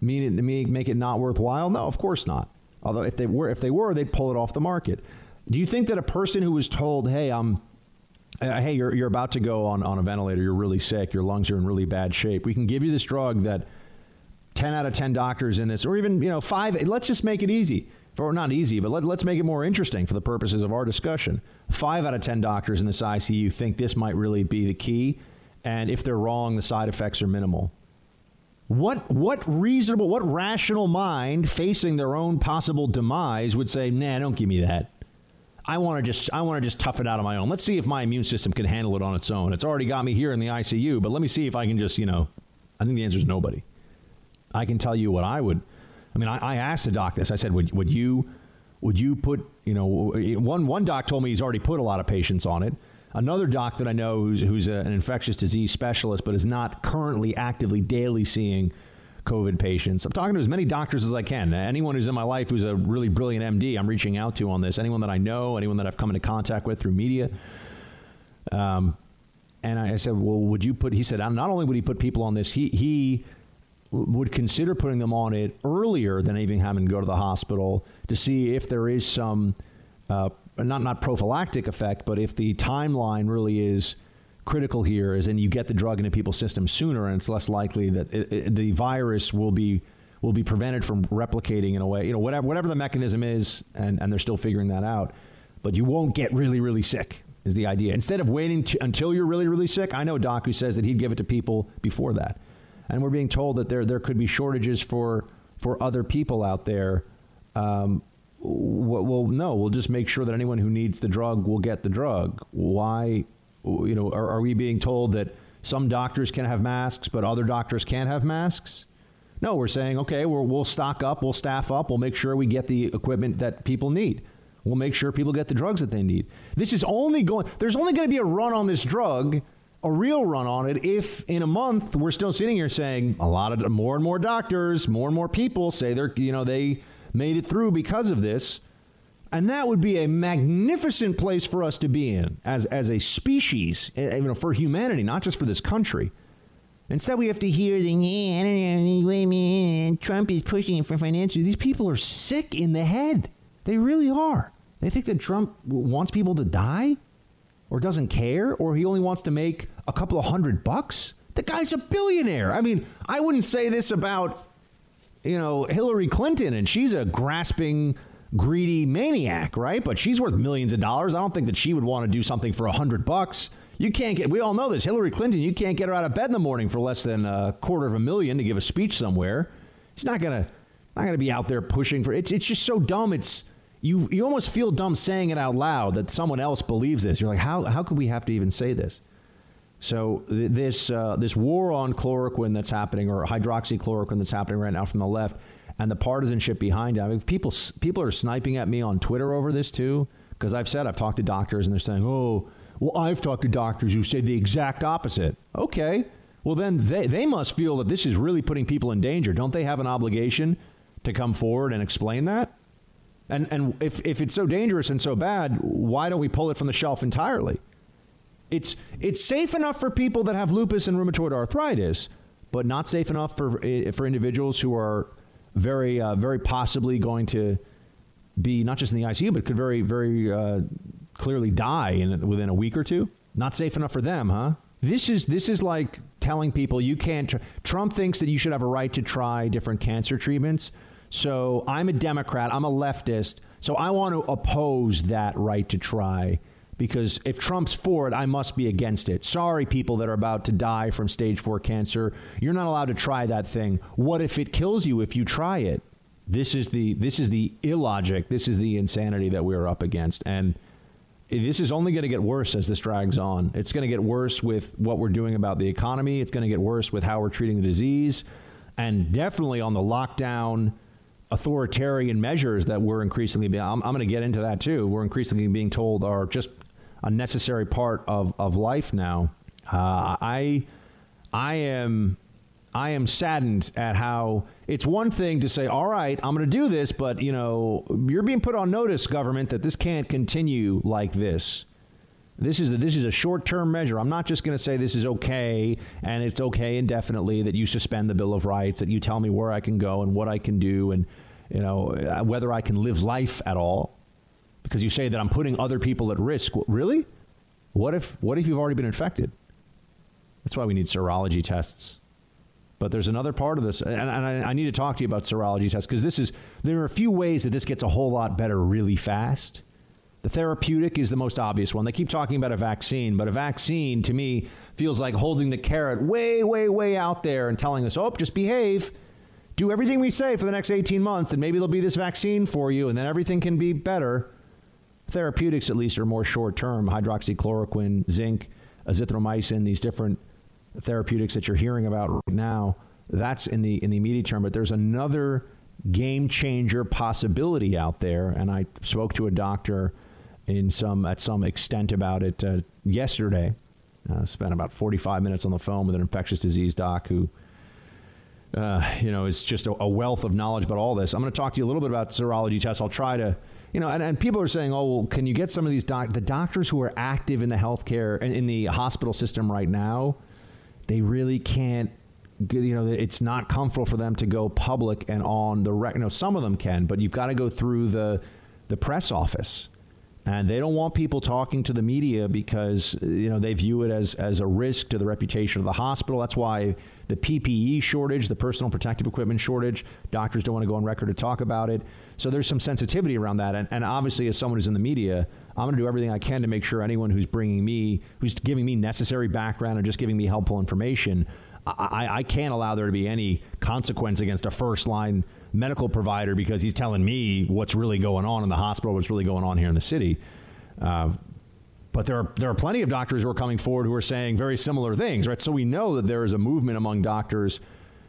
mean it, make it not worthwhile? No, of course not. Although if they were if they were, they'd pull it off the market. Do you think that a person who was told, "Hey, I'm uh, hey, you're, you're about to go on, on a ventilator, you're really sick, your lungs are in really bad shape. We can give you this drug that 10 out of 10 doctors in this, or even, you know, five, let's just make it easy. Or not easy, but let, let's make it more interesting for the purposes of our discussion. Five out of 10 doctors in this ICU think this might really be the key. And if they're wrong, the side effects are minimal. What, what reasonable, what rational mind facing their own possible demise would say, nah, don't give me that? I want to just I want to just tough it out on my own. Let's see if my immune system can handle it on its own. It's already got me here in the ICU, but let me see if I can just you know. I think the answer is nobody. I can tell you what I would. I mean, I, I asked the doc this. I said, would would you would you put you know one one doc told me he's already put a lot of patients on it. Another doc that I know who's who's a, an infectious disease specialist, but is not currently actively daily seeing COVID patients. I'm talking to as many doctors as I can. Anyone who's in my life who's a really brilliant MD, I'm reaching out to on this. Anyone that I know, anyone that I've come into contact with through media. Um, and I said, well, would you put? He said, not only would he put people on this, he he would consider putting them on it earlier than even having to go to the hospital to see if there is some uh, not not prophylactic effect, but if the timeline really is critical here is, and you get the drug into people's systems sooner, and it's less likely that it, it, the virus will be will be prevented from replicating in a way. You know, whatever whatever the mechanism is, and and they're still figuring that out. But you won't get really really sick is the idea. Instead of waiting to, until you're really really sick, I know doc who says that he'd give it to people before that, and we're being told that there there could be shortages for for other people out there. Um, well, no, we'll just make sure that anyone who needs the drug will get the drug. Why you know, are, are we being told that some doctors can have masks, but other doctors can't have masks? No, we're saying, okay, we will stock up, we'll staff up, we'll make sure we get the equipment that people need. We'll make sure people get the drugs that they need. This is only going, there's only going to be a run on this drug, a real run on it, if in a month we're still sitting here saying a lot of more and more doctors, more and more people say they're, you know, they made it through because of this. And that would be a magnificent place for us to be in as, as a species, you know, for humanity, not just for this country. Instead, we have to hear the, Trump is pushing for financial. These people are sick in the head. They really are. They think that Trump wants people to die or doesn't care or he only wants to make a couple of hundred bucks. The guy's a billionaire. I mean, I wouldn't say this about, you know, Hillary Clinton, and she's a grasping greedy maniac, right? But she's worth millions of dollars. I don't think that she would want to do something for a hundred bucks. You can't get. We all know this. Hillary Clinton. You can't get her out of bed in the morning for less than a quarter of a million to give a speech somewhere. She's not gonna not gonna be out there pushing for. It's it's just so dumb. It's you you almost feel dumb saying it out loud that someone else believes this. You're like, how how could we have to even say this? So th- this uh, this war on chloroquine that's happening, or hydroxychloroquine that's happening right now from the left, and the partisanship behind it. I mean, people people are sniping at me on Twitter over this too because I've said I've talked to doctors and they're saying, "Oh, well, I've talked to doctors who say the exact opposite." Okay, well then they they must feel that this is really putting people in danger. Don't they have an obligation to come forward and explain that? And and if if it's so dangerous and so bad, why don't we pull it from the shelf entirely? It's it's safe enough for people that have lupus and rheumatoid arthritis, but not safe enough for eh, for individuals who are very uh, very possibly going to be not just in the ICU, but could very very uh, clearly die in within a week or two. Not safe enough for them, huh? This is this is like telling people you can't. Tr- Trump thinks that you should have a right to try different cancer treatments. So I'm a Democrat. I'm a leftist. So I want to oppose that right to try because if Trump's for it, I must be against it. Sorry, people that are about to die from stage four cancer. You're not allowed to try that thing. What if it kills you if you try it? This is the this is the illogic. This is the insanity that we're up against, and this is only going to get worse as this drags on. It's going to get worse with what we're doing about the economy. It's going to get worse with how we're treating the disease, and definitely on the lockdown authoritarian measures that we're increasingly being. I'm, I'm going to get into that too. We're increasingly being told are just a necessary part of, of life now. Uh, I I am I am saddened at how it's one thing to say, all right, I'm going to do this, but you know, you're being put on notice, government, that this can't continue like this. This is a, this is a short term measure. I'm not just going to say this is okay and it's okay indefinitely that you suspend the Bill of Rights, that you tell me where I can go and what I can do, and you know uh, whether I can live life at all because you say that I'm putting other people at risk. Really? What if what if you've already been infected? That's why we need serology tests. But there's another part of this, and, and I, I, need to talk to you about serology tests because this is there are a few ways that this gets a whole lot better really fast. The therapeutic is the most obvious one. They keep talking about a vaccine, but a vaccine to me feels like holding the carrot way, way, way out there and telling us, "Oh, just behave." Do everything we say for the next 18 months, and maybe there'll be this vaccine for you, and then everything can be better. Therapeutics, at least, are more short term hydroxychloroquine, zinc, azithromycin, these different therapeutics that you're hearing about right now. That's in the, in the immediate term, but there's another game changer possibility out there. And I spoke to a doctor in some at some extent about it uh, yesterday. Uh, spent about 45 minutes on the phone with an infectious disease doc who, uh, you know, is just a, a, wealth of knowledge about all this. I'm going to talk to you a little bit about serology tests. I'll try to you know, and, and people are saying, oh, well, can you get some of these doc- the doctors who are active in the healthcare in, in the hospital system right now? They really can't. You know, it's not comfortable for them to go public and on the record. You know, some of them can, but you've got to go through the the press office and they don't want people talking to the media because you know they view it as as a risk to the reputation of the hospital. That's why the PPE shortage, the personal protective equipment shortage, doctors don't want to go on record to talk about it. So there's some sensitivity around that. And, and obviously, as someone who's in the media, I'm going to do everything I can to make sure anyone who's bringing me, who's giving me necessary background and just giving me helpful information, I, I can't allow there to be any consequence against a first line medical provider because he's telling me what's really going on in the hospital, what's really going on here in the city. Uh, but there are there are plenty of doctors who are coming forward who are saying very similar things, right? So we know that there is a movement among doctors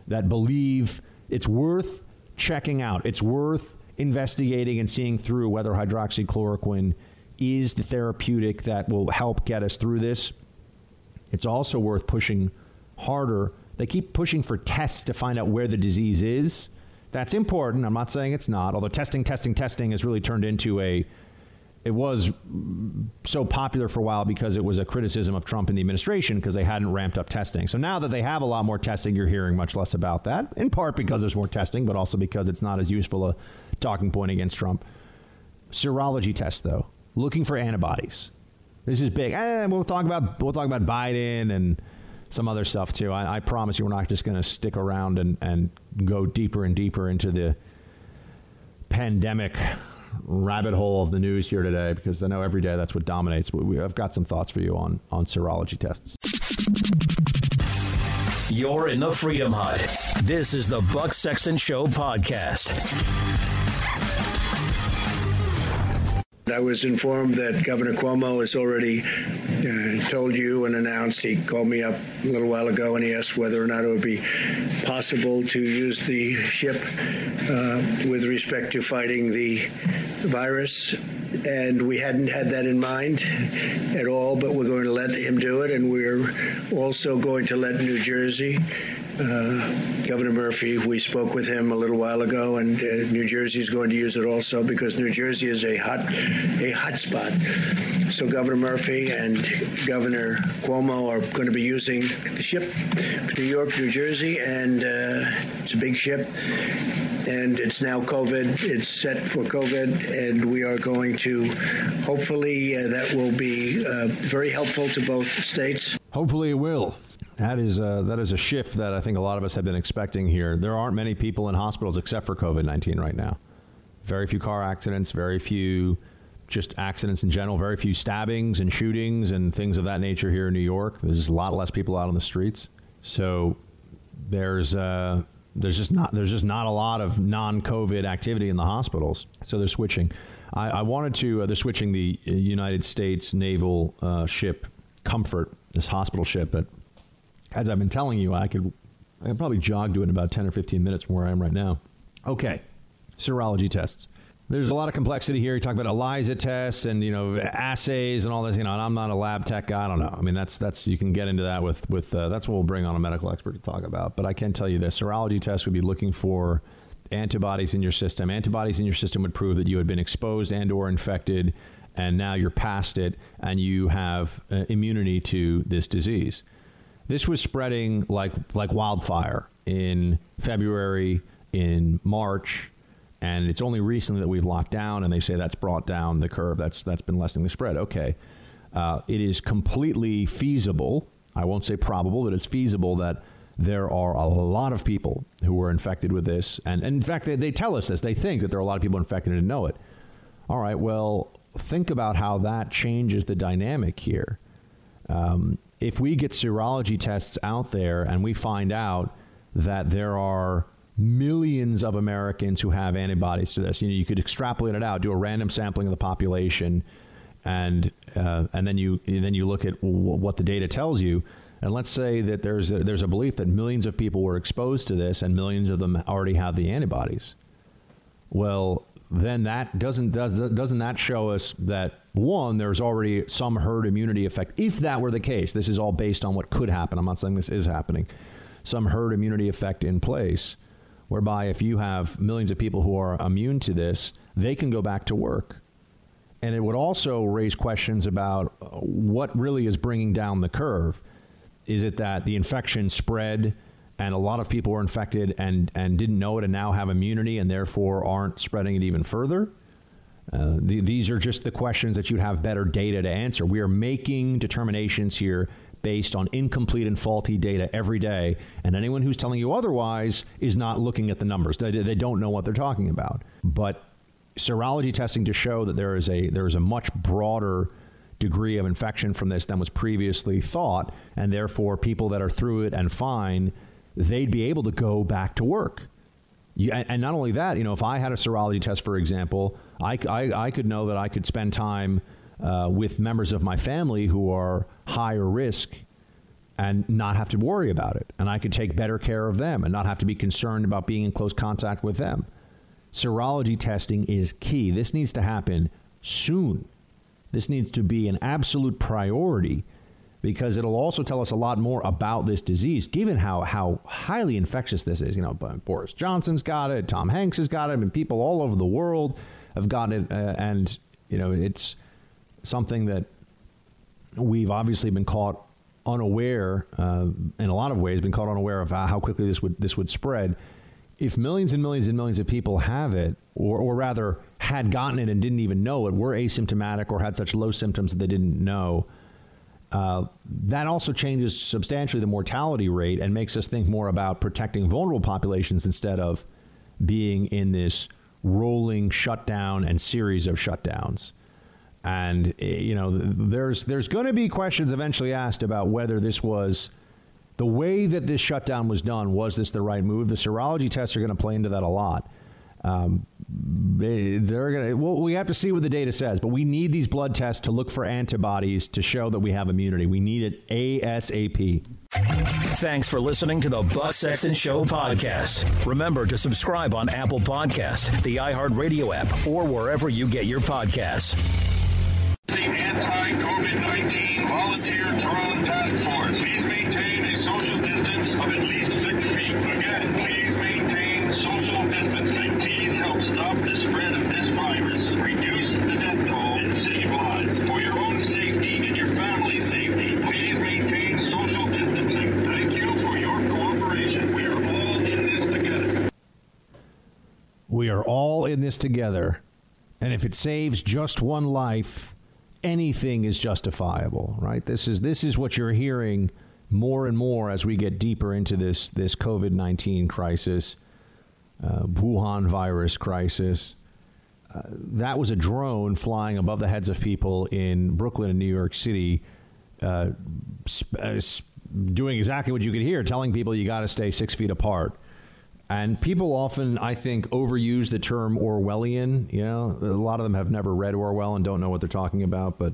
that believe it's worth checking out. It's worth investigating and seeing through whether hydroxychloroquine is the therapeutic that will help get us through this. It's also worth pushing harder. They keep pushing for tests to find out where the disease is. That's important. I'm not saying it's not, although testing, testing, testing has really turned into a. It was so popular for a while because it was a criticism of Trump and the administration because they hadn't ramped up testing. So now that they have a lot more testing, you're hearing much less about that, in part because there's more testing, but also because it's not as useful a talking point against Trump. Serology tests, though, looking for antibodies. This is big. Eh, we'll talk about we'll talk about Biden and some other stuff too. I, I promise you, we're not just going to stick around and, and go deeper and deeper into the pandemic rabbit hole of the news here today because I know every day that's what dominates. We, I've got some thoughts for you on, on serology tests. You're in the Freedom Hut. This is the Buck Sexton Show podcast. I was informed that Governor Cuomo has already uh, told you and announced. He called me up a little while ago and he asked whether or not it would be possible to use the ship uh, with respect to fighting the virus. And we hadn't had that in mind at all, but we're going to let him do it. And we're also going to let New Jersey uh, Governor Murphy. We spoke with him a little while ago, and uh, New Jersey is going to use it also because New Jersey is a hot a hot spot. So Governor Murphy and Governor Cuomo are going to be using the ship, New York, New Jersey, and uh, it's a big ship, and it's now COVID. It's set for COVID, and we are going to hopefully uh, that will be uh, very helpful to both states. Hopefully, it will. That is uh, that is a shift that I think a lot of us have been expecting here. There aren't many people in hospitals except for COVID nineteen right now. Very few car accidents, very few just accidents in general, very few stabbings and shootings and things of that nature here in New York. There's a lot less people out on the streets, so there's uh, there's just not there's just not a lot of non-COVID activity in the hospitals. So they're switching. I, I wanted to uh, they're switching the United States naval uh, ship Comfort, this hospital ship that as I've been telling you, I could, I could probably jog to it in about 10 or 15 minutes from where I am right now. Okay, serology tests. There's a lot of complexity here. You talk about ELISA tests and you know assays and all this. You know, and I'm not a lab tech guy. I don't know. I mean, that's that's you can get into that with with uh, that's what we'll bring on a medical expert to talk about. But I can tell you this: serology tests would be looking for antibodies in your system. Antibodies in your system would prove that you had been exposed and or infected, and now you're past it, and you have uh, immunity to this disease. This was spreading like like wildfire in February, in March, and it's only recently that we've locked down, and they say that's brought down the curve. That's that's been lessening the spread. Okay, uh, it is completely feasible. I won't say probable, but it's feasible that there are a lot of people who were infected with this, and, and in fact, they, they tell us this. They think that there are a lot of people infected and know it. All right, well, think about how that changes the dynamic here. Um, if we get serology tests out there and we find out that there are millions of Americans who have antibodies to this, you know, you could extrapolate it out, do a random sampling of the population, and uh, and then you then you look at w- what the data tells you. And let's say that there's a, there's a belief that millions of people were exposed to this, and millions of them already have the antibodies. Well, then that doesn't does doesn't that show us that one there's already some herd immunity effect? If that were the case this is all based on what could happen. I'm not saying this is happening. Some herd immunity effect in place whereby if you have millions of people who are immune to this they can go back to work. And it would also raise questions about uh, what really is bringing down the curve. Is it that the infection spread and a lot of people were infected and, and didn't know it and now have immunity and therefore aren't spreading it even further? Uh, the, these are just the questions that you'd have better data to answer. We are making determinations here based on incomplete and faulty data every day, and anyone who's telling you otherwise is not looking at the numbers. They, they don't know what they're talking about. But serology testing to show that there is a there is a much broader degree of infection from this than was previously thought, and therefore people that are through it and fine they'd be able to go back to work. You, and not only that, you know, if I had a serology test, for example, I, I, I could know that I could spend time uh, with members of my family who are higher risk and not have to worry about it. And I could take better care of them and not have to be concerned about being in close contact with them. Serology testing is key. This needs to happen soon. This needs to be an absolute priority because it'll also tell us a lot more about this disease, given how, how highly infectious this is. You know, Boris Johnson's got it, Tom Hanks has got it, and people all over the world have gotten it. Uh, and, you know, it's something that we've obviously been caught unaware, uh, in a lot of ways, been caught unaware of how quickly this would, this would spread. If millions and millions and millions of people have it, or, or rather had gotten it and didn't even know it, were asymptomatic or had such low symptoms that they didn't know, uh, that also changes substantially the mortality rate and makes us think more about protecting vulnerable populations instead of being in this rolling shutdown and series of shutdowns. And eh, you know, there's there's going to be questions eventually asked about whether this was the way that this shutdown was done. Was this the right move? The serology tests are going to play into that a lot. Um, they're gonna. Well, we have to see what the data says, but we need these blood tests to look for antibodies to show that we have immunity. We need it ASAP. Thanks for listening to the Buck Sexton Show podcast. Remember to subscribe on Apple Podcast, the iHeartRadio app, or wherever you get your podcasts. The anti-COVID-19 volunteer drone task force. Please maintain a social distance of at least six feet. In this together. And if it saves just one life, anything is justifiable, right? This is this is what you're hearing more and more as we get deeper into this this COVID nineteen crisis, uh, Wuhan virus crisis. Uh, that was a drone flying above the heads of people in Brooklyn and New York City, uh, sp- uh, sp- doing exactly what you could hear, telling people you got to stay six feet apart. And people often, I think, overuse the term Orwellian. You know, a lot of them have never read Orwell and don't know what they're talking about. But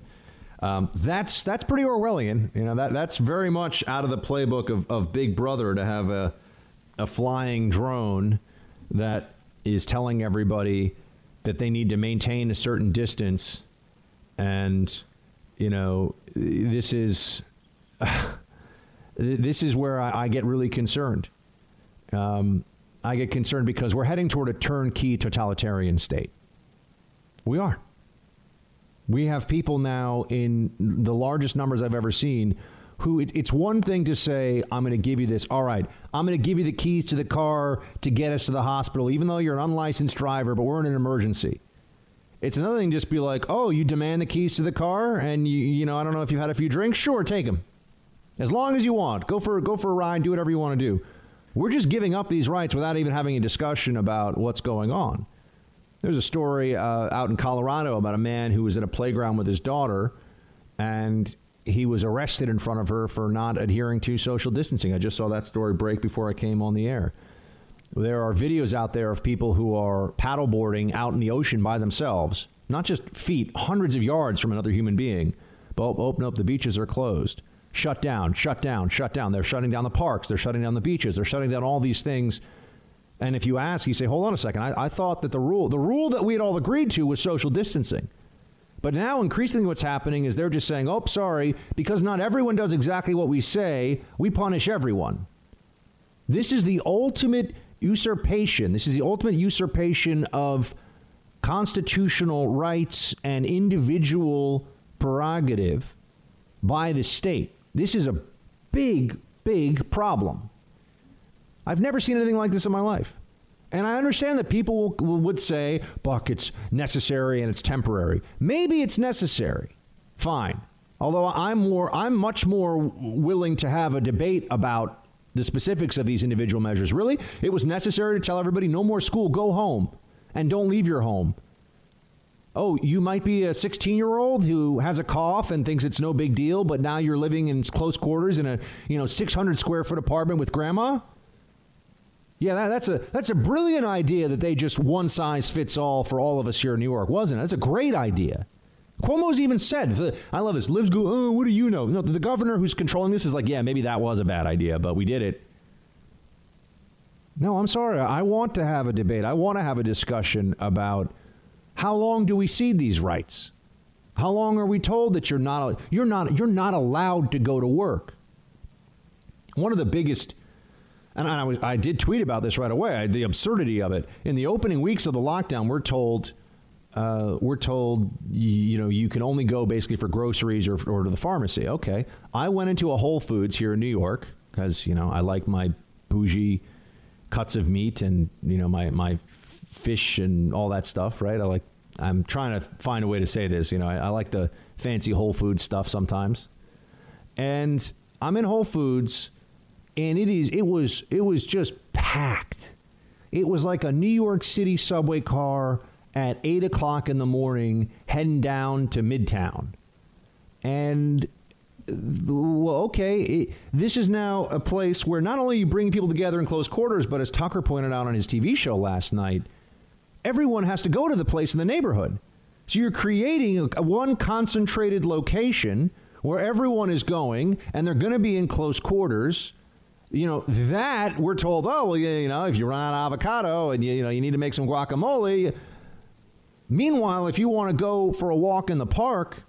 um, that's that's pretty Orwellian. You know, that that's very much out of the playbook of, of Big Brother to have a a flying drone that is telling everybody that they need to maintain a certain distance, and you know, this is this is where I, I get really concerned. Um, I get concerned because we're heading toward a turnkey totalitarian state. We are. We have people now in the largest numbers I've ever seen who it, it's one thing to say, I'm going to give you this. All right, I'm going to give you the keys to the car to get us to the hospital, even though you're an unlicensed driver, but we're in an emergency. It's another thing just be like, oh, you demand the keys to the car, and you, you know, I don't know if you've had a few drinks. Sure, take them, as long as you want. Go for go for a ride, do whatever you want to do. We're just giving up these rights without even having a discussion about what's going on. There's a story uh, out in Colorado about a man who was at a playground with his daughter, and he was arrested in front of her for not adhering to social distancing. I just saw that story break before I came on the air. There are videos out there of people who are paddleboarding out in the ocean by themselves, not just feet, hundreds of yards from another human being. But open up, the beaches are closed shut down, shut down, shut down. They're shutting down the parks, they're shutting down the beaches, they're shutting down all these things. And if you ask, you say, hold on a second, I, I thought that the rule, the rule that we had all agreed to was social distancing. But now, increasingly, what's happening is they're just saying, oh, sorry, because not everyone does exactly what we say, we punish everyone. This is the ultimate usurpation. This is the ultimate usurpation of constitutional rights and individual prerogative by the state. This is a big, big problem. I've never seen anything like this in my life. And I understand that people would say, Buck, it's necessary and it's temporary. Maybe it's necessary. Fine. Although I'm more I'm much more willing to have a debate about the specifics of these individual measures. Really? It was necessary to tell everybody no more school, go home and don't leave your home oh, you might be a 16 year old who has a cough and thinks it's no big deal, but now you're living in close quarters in a you know 600 square foot apartment with grandma. Yeah, that, that's a that's a brilliant idea that they just one size fits all for all of us here in New York, wasn't it? That's a great idea. Cuomo's even said, I love this. Lives go, oh, what do you know? No, the governor who's controlling this is like, yeah, maybe that was a bad idea, but we did it. No, I'm sorry. I want to have a debate. I want to have a discussion about how long do we cede these rights? How long are we told that you're not you're not you're not allowed to go to work? One of the biggest and I was I did tweet about this right away, the absurdity of it. In the opening weeks of the lockdown, we're told uh, we're told you know you can only go basically for groceries or, or to the pharmacy. Okay, I went into a Whole Foods here in New York because you know I like my bougie cuts of meat and you know my my fish and all that stuff, right? I like. I'm trying to find a way to say this. You know, I, I like the fancy Whole Foods stuff sometimes, and I'm in Whole Foods, and it is it was it was just packed. It was like a New York City subway car at eight o'clock in the morning heading down to Midtown, and well, okay, it, this is now a place where not only you bring people together in close quarters, but as Tucker pointed out on his TV show last night, everyone has to go to the place in the neighborhood. So you're creating a, one concentrated location where everyone is going and they're going to be in close quarters. You know, that we're told, oh, well, you know, if you run out of avocado and you, you know, you need to make some guacamole. Meanwhile, if you want to go for a walk in the park,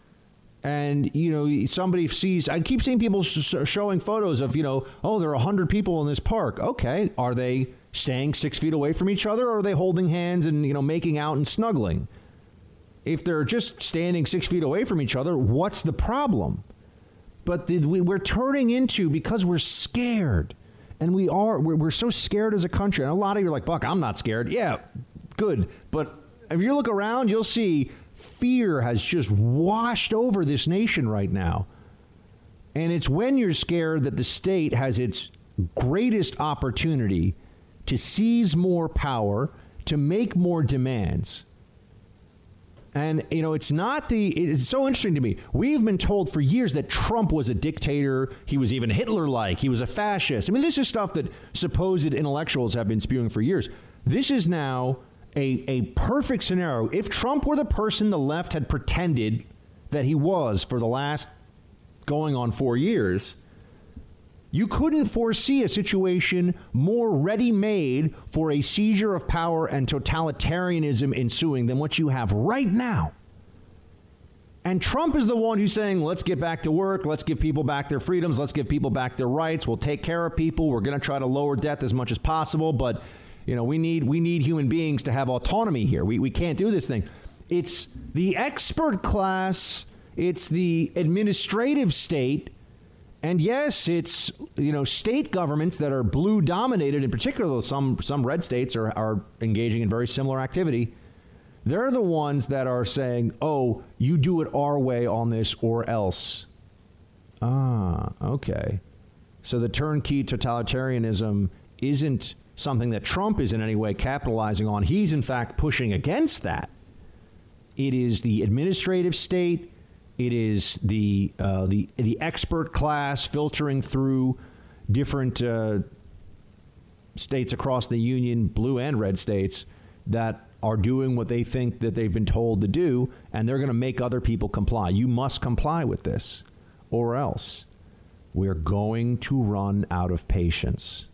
and you know somebody sees i keep seeing people sh- showing photos of you know oh there are 100 people in this park okay are they staying six feet away from each other, or are they holding hands and you know making out and snuggling? If they're just standing six feet away from each other, what's the problem? But the, we, we're turning into because we're scared, and we are we're, we're so scared as a country. And a lot of you are like, "Buck, I'm not scared." Yeah, Good. But if you look around, you'll see fear has just washed over this nation right now. And it's when you're scared that the state has its greatest opportunity to seize more power, to make more demands. And, you know, it's not the, it's so interesting to me. We've been told for years that Trump was a dictator. He was even Hitler like. He was a fascist. I mean, this is stuff that supposed intellectuals have been spewing for years. This is now a, a perfect scenario. If Trump were the person the left had pretended that he was for the last going on four years, you couldn't foresee a situation more ready made for a seizure of power and totalitarianism ensuing than what you have right now. And Trump is the one who's saying, let's get back to work. Let's give people back their freedoms. Let's give people back their rights. We'll take care of people. We're going to try to lower debt as much as possible. But, you know, we need, we need human beings to have autonomy here. We, we can't do this thing. It's the expert class, it's the administrative state and yes, it's you know state governments that are blue dominated, in particular, some some red states are, are engaging in very similar activity. They're the ones that are saying, "Oh, you do it our way on this, or else." Ah, okay. So the turnkey totalitarianism isn't something that Trump is in any way capitalizing on. He's in fact pushing against that. It is the administrative state it is the uh, the the expert class filtering through different uh, states across the union, blue and red states, that are doing what they think that they've been told to do, and they're going to make other people comply. You must comply with this, or else we're going to run out of patience.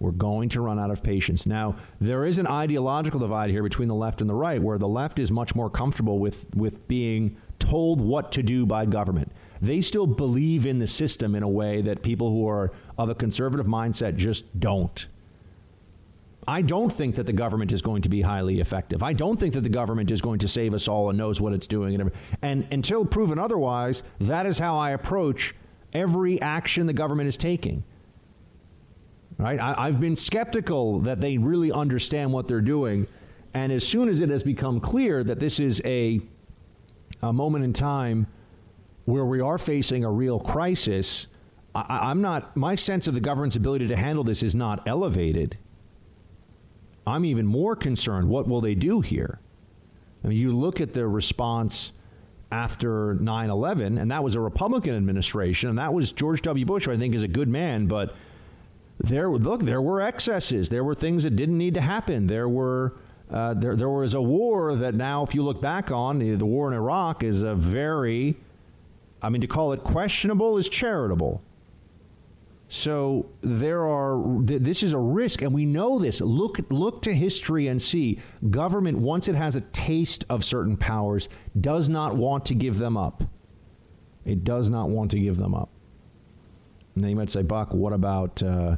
We're going to run out of patience. Now, there is an ideological divide here between the left and the right, where the left is much more comfortable with, with being told what to do by government. They still believe in the system in a way that people who are of a conservative mindset just don't. I don't think that the government is going to be highly effective. I don't think that the government is going to save us all and knows what it's doing. And, until proven otherwise, that is how I approach every action the government is taking. Right? I, I've been skeptical that they really understand what they're doing. And as soon as it has become clear that this is a a moment in time where we are facing a real crisis, I, am not, my sense of the government's ability to handle this is not elevated. I'm even more concerned. What will they do here? I mean, you look at the response after 9 11, and that was a Republican administration, and that was George W. Bush, who I think is a good man, but there, look, there were excesses. There were things that didn't need to happen. There were uh, there, there was a war that now, if you look back on, the, war in Iraq is a very, I mean, to call it questionable is charitable. So there are. This is a risk, and we know this. Look, look to history and see. Government, once it has a taste of certain powers, does not want to give them up. It does not want to give them up. And then you might say, Buck, what about? Uh,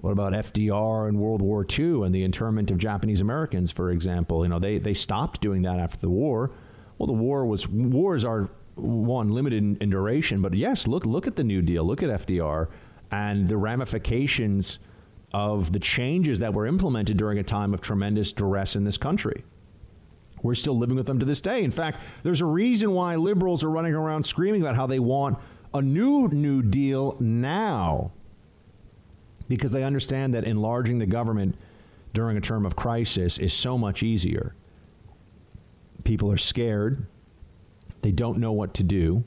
what about FDR and World War II and the internment of Japanese Americans, for example? You know, they, they stopped doing that after the war. Well, the war was wars are one limited in, in duration, but yes, look look at the New Deal, look at FDR and the ramifications of the changes that were implemented during a time of tremendous duress in this country. We're still living with them to this day. In fact, there's a reason why liberals are running around screaming about how they want a new New Deal now because they understand that enlarging the government during a term of crisis is so much easier. People are scared, they don't know what to do,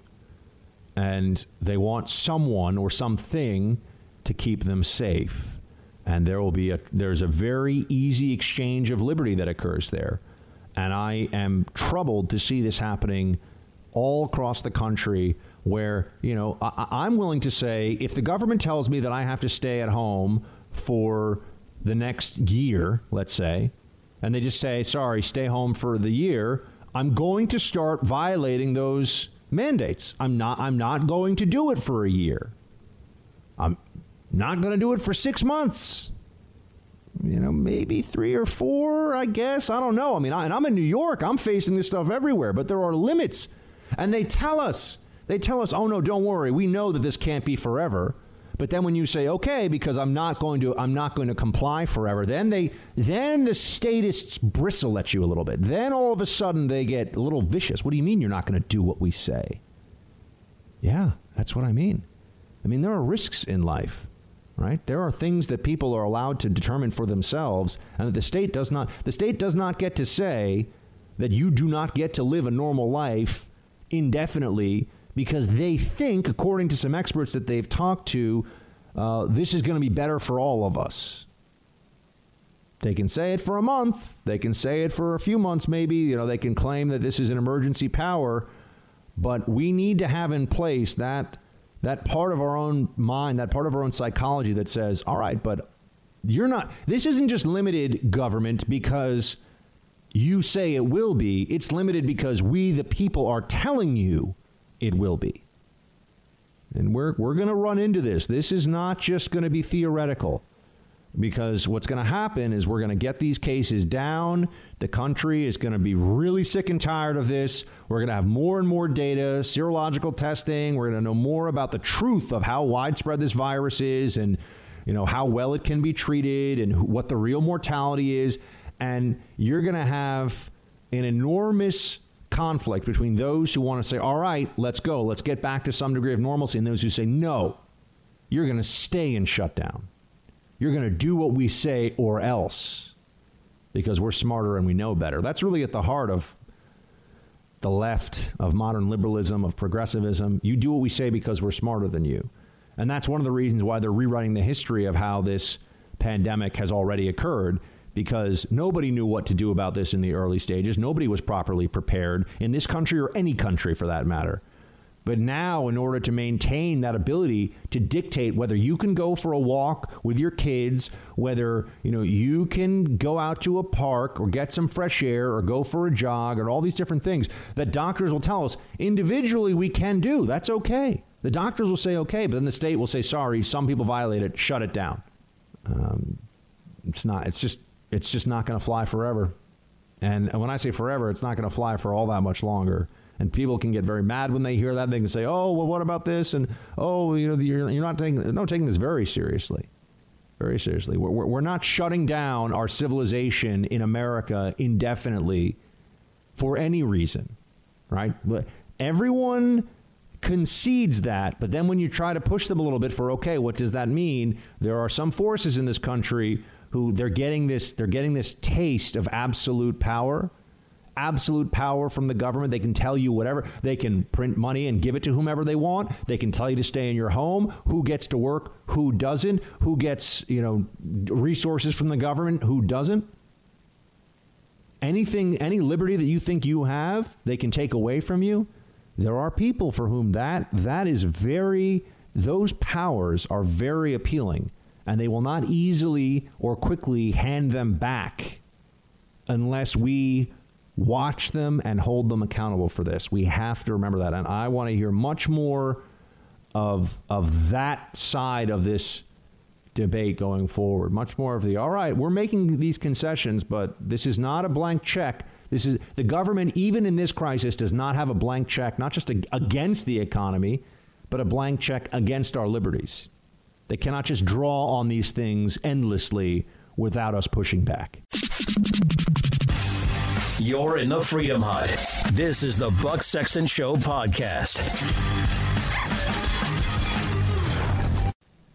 and they want someone or something to keep them safe. And there will be a there's a very easy exchange of liberty that occurs there. And I am troubled to see this happening all across the country where, you know, I, am willing to say if the government tells me that I have to stay at home for the next year, let's say, and they just say, sorry, stay home for the year, I'm going to start violating those mandates. I'm not I'm not going to do it for a year. I'm not going to do it for 6 months. You know, maybe 3 or 4, I guess. I don't know. I mean, I, and I'm in New York. I'm facing this stuff everywhere, but there are limits. And they tell us they tell us, oh no, don't worry. We know that this can't be forever. But then when you say okay, because I'm not going to I'm not going to comply forever, then they then the statists bristle at you a little bit. Then all of a sudden they get a little vicious. What do you mean you're not going to do what we say? Yeah, that's what I mean. I mean there are risks in life right? There are things that people are allowed to determine for themselves, and that the state does not. The state does not get to say that you do not get to live a normal life indefinitely because they think, according to some experts that they've talked to, uh, this is going to be better for all of us. They can say it for a month. They can say it for a few months, maybe. You know, they can claim that this is an emergency power, but we need to have in place that that part of our own mind, that part of our own psychology that says, all right, but you're not, this isn't just limited government because you say it will be. It's limited because we, the people, are telling you it will be. And we're, we're going to run into this. This is not just going to be theoretical because what's going to happen is we're going to get these cases down. The country is going to be really sick and tired of this. We're going to have more and more data, serological testing. We're going to know more about the truth of how widespread this virus is and you know how well it can be treated and what the real mortality is and you're going to have an enormous conflict between those who want to say, "All right, let's go. Let's get back to some degree of normalcy," and those who say, "No. You're going to stay in shutdown." You're going to do what we say or else because we're smarter and we know better. That's really at the heart of the left, of modern liberalism, of progressivism. You do what we say because we're smarter than you. And that's one of the reasons why they're rewriting the history of how this pandemic has already occurred because nobody knew what to do about this in the early stages. Nobody was properly prepared in this country or any country for that matter. But now, in order to maintain that ability to dictate whether you can go for a walk with your kids, whether you know you can go out to a park or get some fresh air or go for a jog or all these different things that doctors will tell us individually we can do. That's okay. The doctors will say okay, but then the state will say sorry. Some people violate it. Shut it down. Um, it's not. It's just. It's just not going to fly forever. And when I say forever, it's not going to fly for all that much longer. And people can get very mad when they hear that. They can say, "Oh, well, what about this?" And "Oh, you know, you're, you're not taking no taking this very seriously, very seriously. We're, we're not shutting down our civilization in America indefinitely for any reason, right? Everyone concedes that, but then when you try to push them a little bit for okay, what does that mean? There are some forces in this country who they're getting this they're getting this taste of absolute power absolute power from the government. They can tell you whatever. They can print money and give it to whomever they want. They can tell you to stay in your home, who gets to work, who doesn't, who gets, you know, resources from the government, who doesn't. Anything, any liberty that you think you have, they can take away from you. There are people for whom that that is very those powers are very appealing and they will not easily or quickly hand them back unless we watch them and hold them accountable for this. We have to remember that. And I want to hear much more of, of that side of this debate going forward. Much more of the, all right, we're making these concessions, but this is not a blank check. This is the government, even in this crisis, does not have a blank check, not just against the economy, but a blank check against our liberties. They cannot just draw on these things endlessly without us pushing back. You're in the Freedom Hut. This is the Buck Sexton Show podcast.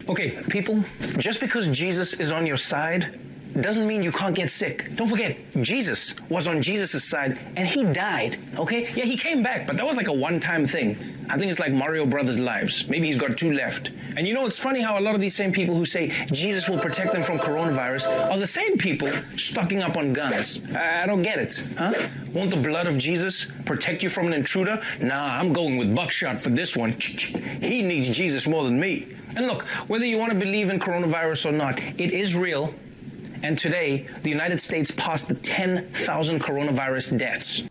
Okay, people, just because Jesus is on your side doesn't mean you can't get sick. Don't forget, Jesus was on Jesus' side and he died, okay? Yeah, he came back, but that was like a one time thing. I think it's like Mario Brothers' lives. Maybe he's got two left. And you know, it's funny how a lot of these same people who say Jesus will protect them from coronavirus are the same people stocking up on guns. I, I don't get it, huh? Won't the blood of Jesus protect you from an intruder? Nah, I'm going with buckshot for this one. He needs Jesus more than me. And look, whether you want to believe in coronavirus or not, it is real. And today, the United States passed the 10,000 coronavirus deaths.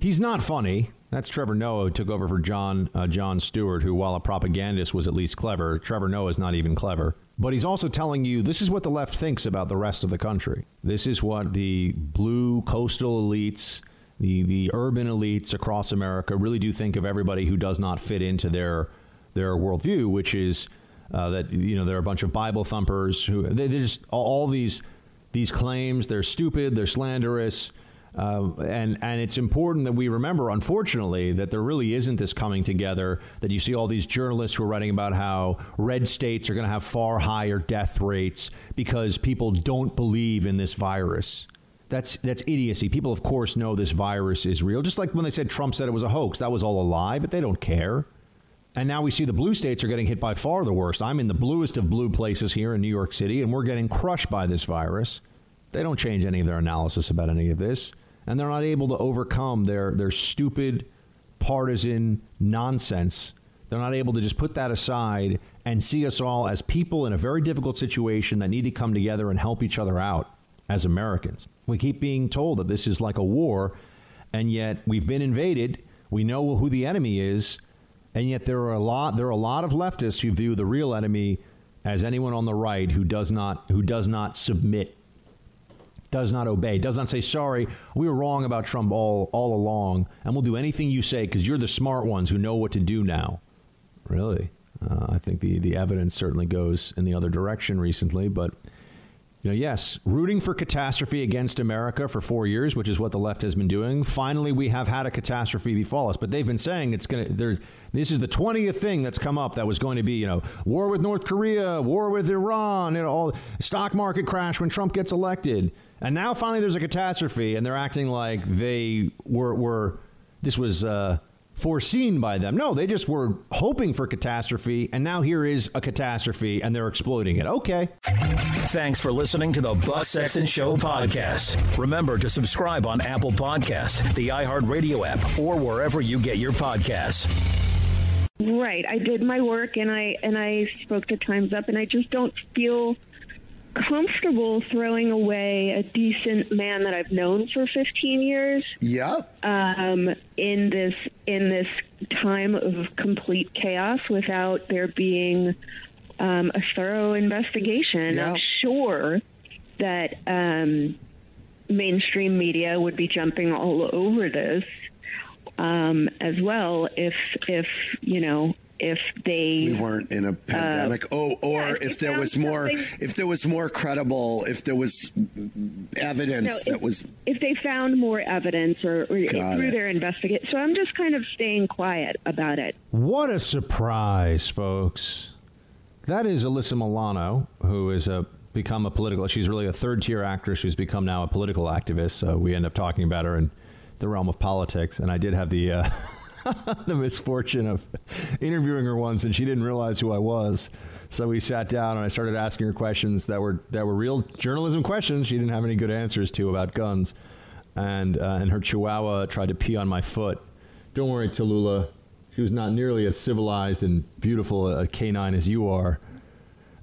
He's not funny. That's Trevor Noah who took over for John uh, Jon Stewart, who, while a propagandist, was at least clever. Trevor Noah is not even clever. But he's also telling you this is what the left thinks about the rest of the country. This is what the blue coastal elites, the, the urban elites across America really do think of everybody who does not fit into their, their worldview, which is Uh, that you know there are a bunch of Bible thumpers who they, they just all, all these these claims. They're stupid. They're slanderous. Uh, and and it's important that we remember, unfortunately, that there really isn't this coming together. That you see all these journalists who are writing about how red states are going to have far higher death rates because people don't believe in this virus. That's that's idiocy. People, of course, know this virus is real. Just like when they said Trump said it was a hoax, that was all a lie, but they don't care. And now we see the blue states are getting hit by far the worst. I'm in the bluest of blue places here in New York City, and we're getting crushed by this virus. They don't change any of their analysis about any of this and they're not able to overcome their, their stupid partisan nonsense. They're not able to just put that aside and see us all as people in a very difficult situation that need to come together and help each other out as Americans. We keep being told that this is like a war, and yet we've been invaded. We know who the enemy is, and yet there are a lot there are a lot of leftists who view the real enemy as anyone on the right who does not who does not submit does not obey, does not say, sorry, we were wrong about Trump all, all along, and we'll do anything you say because you're the smart ones who know what to do now. Really? Uh, I think the, the evidence certainly goes in the other direction recently, but. You know, yes, rooting for catastrophe against America for four years, which is what the left has been doing. Finally, we have had a catastrophe befall us, but they've been saying it's going to. There's this is the twentieth thing that's come up that was going to be, you know, war with North Korea, war with Iran, you know, all stock market crash when Trump gets elected. And now finally there's a catastrophe, and they're acting like they were, were this was uh, foreseen by them. No, they just were hoping for catastrophe, and now here is a catastrophe, and they're exploiting it. Okay. Thanks for listening to the Buck Sexton Show podcast. Remember to subscribe on Apple Podcast, the iHeartRadio app, or wherever you get your podcasts. Right. I did my work, and I and I spoke to Times Up, and I just don't feel comfortable throwing away a decent man that I've known for 15 years. Yeah. Um, in this in this time of complete chaos, without there being um, a thorough investigation, Yeah. I'm sure that um, mainstream media would be jumping all over this um, as well if if you know if they we weren't in a pandemic. oh, or yeah, if if there was more, if there was more credible, if there was evidence No, that if- was if they found more evidence or, or through it. their investigate. So I'm just kind of staying quiet about it. What a surprise, folks. That is Alyssa Milano, who is a become a political. She's really a third tier actress who's become now a political activist. So we end up talking about her in the realm of politics. And I did have the uh, the misfortune of interviewing her once, and she didn't realize who I was. So we sat down and I started asking her questions that were that were real journalism questions. She didn't have any good answers to about guns, and uh, and her Chihuahua tried to pee on my foot. Don't worry, Tallulah. She was not nearly as civilized and beautiful a canine as you are,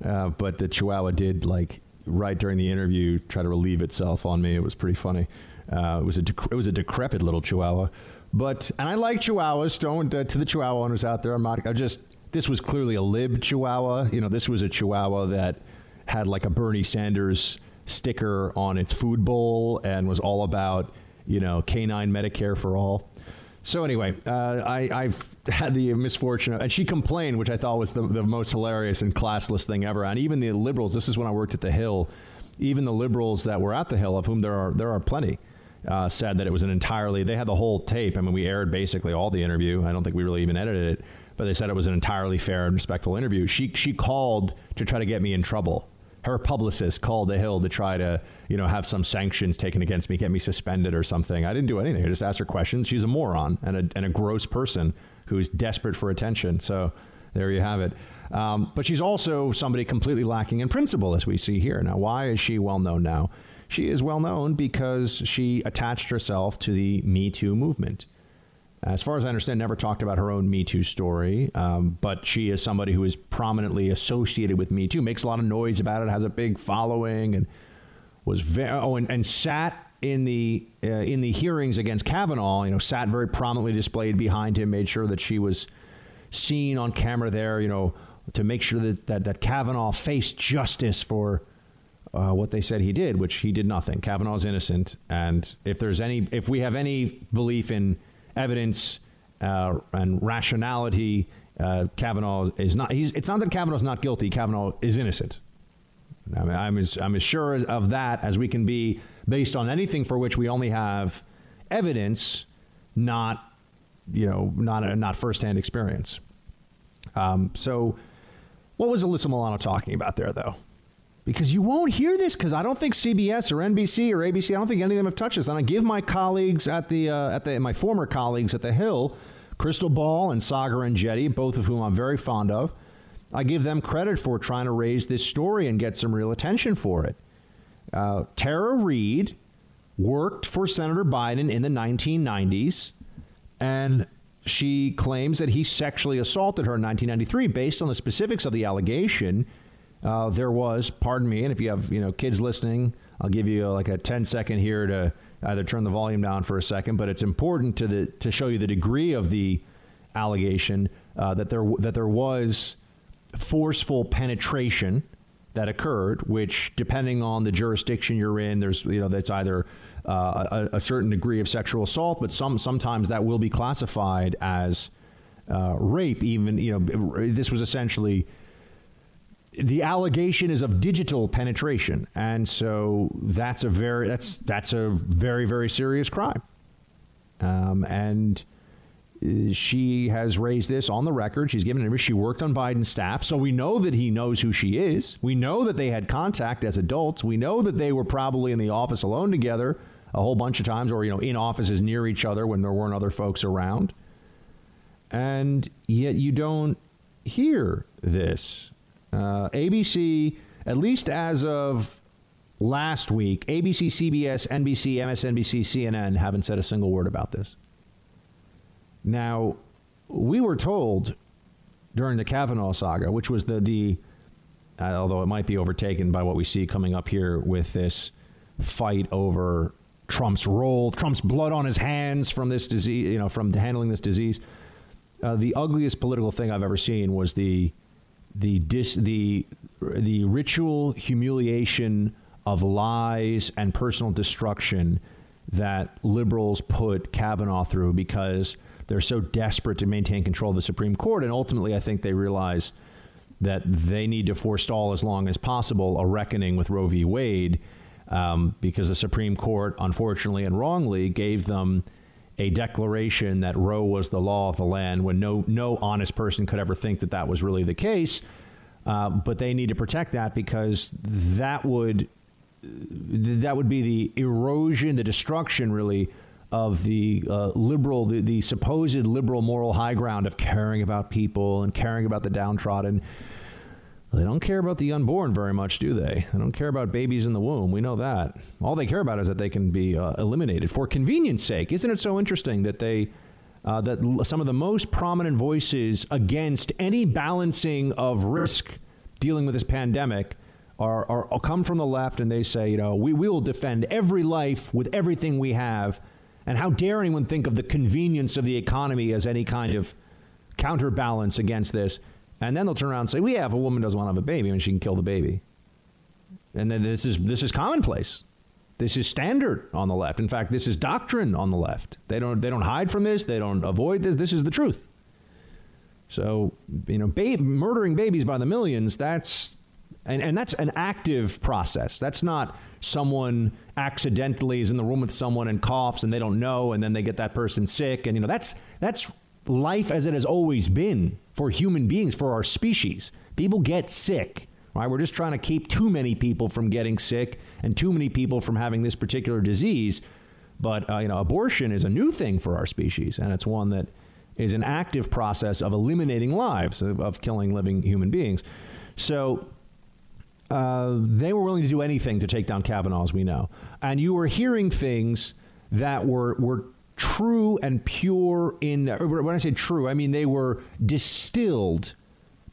uh, but the Chihuahua did like right during the interview try to relieve itself on me. It was pretty funny. Uh, it was a it was a decrepit little Chihuahua, but and I like Chihuahuas. Don't uh, to the Chihuahua owners out there. I'm not. I just this was clearly a lib Chihuahua. You know, this was a Chihuahua that had like a Bernie Sanders sticker on its food bowl and was all about you know canine Medicare for all. So anyway, uh, I, I've had the misfortune, of, and she complained, which I thought was the, the most hilarious and classless thing ever. And even the liberals, this is when I worked at the Hill, even the liberals that were at the Hill, of whom there are there are plenty, uh, said that it was an entirely. They had the whole tape. I mean, we aired basically all the interview. I don't think we really even edited it, but they said it was an entirely fair and respectful interview. She she called to try to get me in trouble. Her publicist called the Hill to try to, you know, have some sanctions taken against me, get me suspended or something. I didn't do anything. I just asked her questions. She's a moron and a, and a gross person who's desperate for attention. So there you have it. Um, but she's also somebody completely lacking in principle, as we see here. Now, why is she well known now? She is well known because she attached herself to the Me Too movement. As far as I understand, never talked about her own Me Too story, um, but she is somebody who is prominently associated with Me Too, makes a lot of noise about it, has a big following, and was very oh, and, and sat in the uh, in the hearings against Kavanaugh. You know, sat very prominently displayed behind him, made sure that she was seen on camera there. You know, to make sure that that, that Kavanaugh faced justice for uh, what they said he did, which he did nothing. Kavanaugh's innocent, and if there's any, if we have any belief in evidence uh, and rationality uh, Kavanaugh is not. He's, it's not that Kavanaugh's not guilty. Kavanaugh is innocent. I mean, I'm as I'm as sure of that as we can be based on anything for which we only have evidence, not you know, not not firsthand experience. Um, so, what was Alyssa Milano talking about there, though? Because you won't hear this because I don't think CBS or NBC or ABC, I don't think any of them have touched this. And I give my colleagues at the uh, at the my former colleagues at the Hill, Krystal Ball and Saagar Enjeti, both of whom I'm very fond of. I give them credit for trying to raise this story and get some real attention for it. Uh, Tara Reade worked for Senator Biden in the 1990s, and she claims that he sexually assaulted her in 1993. Based on the specifics of the allegation, uh, there was, pardon me, and if you have you know kids listening, I'll give you like a 10 second here to either turn the volume down for a second, but it's important to the to show you the degree of the allegation uh, that there that there was forceful penetration that occurred, which depending on the jurisdiction you're in, there's you know that's either uh, a, a, certain degree of sexual assault, but some sometimes that will be classified as uh, rape. Even you know this was essentially the allegation is of digital penetration, and so that's a very that's that's a very very serious crime, um, and she has raised this on the record. She's given an interview. She worked on Biden's staff, so we know that he knows who she is. We know that they had contact as adults. We know that they were probably in the office alone together a whole bunch of times, or you know, in offices near each other when there weren't other folks around. And yet, you don't hear this. Uh, ABC, at least as of last week, ABC, CBS, NBC, MSNBC, CNN haven't said a single word about this. Now, we were told during the Kavanaugh saga, which was the the uh, although it might be overtaken by what we see coming up here with this fight over Trump's role, Trump's blood on his hands from this disease, you know, from handling this disease. Uh, the ugliest political thing I've ever seen was the the dis, the the ritual humiliation of lies and personal destruction that liberals put Kavanaugh through because they're so desperate to maintain control of the Supreme Court. And ultimately, I think they realize that they need to forestall as long as possible a reckoning with Roe v. Wade um, because the Supreme Court, unfortunately and wrongly, gave them a declaration that Roe was the law of the land when no, no honest person could ever think that that was really the case. Uh, but they need to protect that because that would that would be the erosion, the destruction, really, of the uh, liberal, the, the supposed liberal moral high ground of caring about people and caring about the downtrodden. They don't care about the unborn very much, do they? They don't care about babies in the womb. We know that. All they care about is that they can be uh, eliminated for convenience sake. Isn't it so interesting that they uh, that some of the most prominent voices against any balancing of risk dealing with this pandemic are, are come from the left, and they say, you know, we, we will defend every life with everything we have and how dare anyone think of the convenience of the economy as any kind of counterbalance against this? And then they'll turn around and say, "We well, yeah, if a woman doesn't want to have a baby, I mean, she can kill the baby." And then this is this is commonplace. This is standard on the left. In fact, this is doctrine on the left. They don't they don't hide from this. They don't avoid this. This is the truth. So you know, ba- murdering babies by the millions. That's and, and that's an active process. That's not someone accidentally is in the room with someone and coughs and they don't know and then they get that person sick and you know that's that's life as it has always been for human beings for our species. People get sick. Right? We're just trying to keep too many people from getting sick and too many people from having this particular disease. But uh, you know, abortion is a new thing for our species, and it's one that is an active process of eliminating lives, of, of killing living human beings. So uh, they were willing to do anything to take down Kavanaugh, as we know. And you were hearing things that were were true and pure in when I say true, I mean they were distilled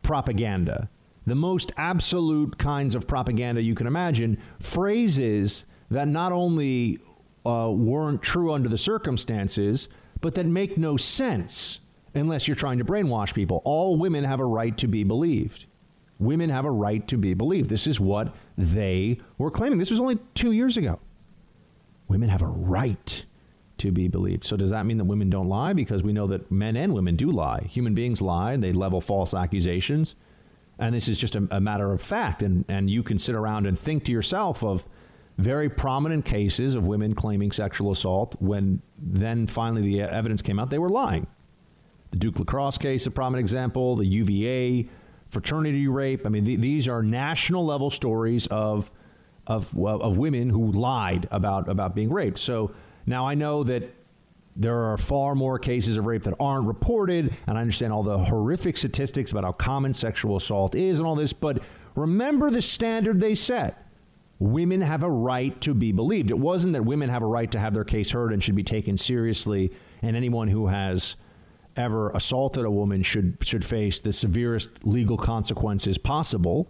propaganda. The most absolute kinds of propaganda you can imagine, phrases that not only uh, weren't true under the circumstances, but that make no sense unless you're trying to brainwash people. All women have a right to be believed. Women have a right to be believed. This is what they were claiming. This was only two years ago. Women have a right to be believed. So does that mean that women don't lie? Because we know that men and women do lie. Human beings lie. They level false accusations. And this is just a, a matter of fact. And, and you can sit around and think to yourself of very prominent cases of women claiming sexual assault when then finally the evidence came out they were lying. The Duke lacrosse case, a prominent example, the UVA fraternity rape. I mean, th- these are national level stories of, of, of women who lied about, about being raped. So now I know that there are far more cases of rape that aren't reported, and I understand all the horrific statistics about how common sexual assault is and all this, but remember the standard they set. Women have a right to be believed. It wasn't that women have a right to have their case heard and should be taken seriously, and anyone who has ever assaulted a woman should should face the severest legal consequences possible.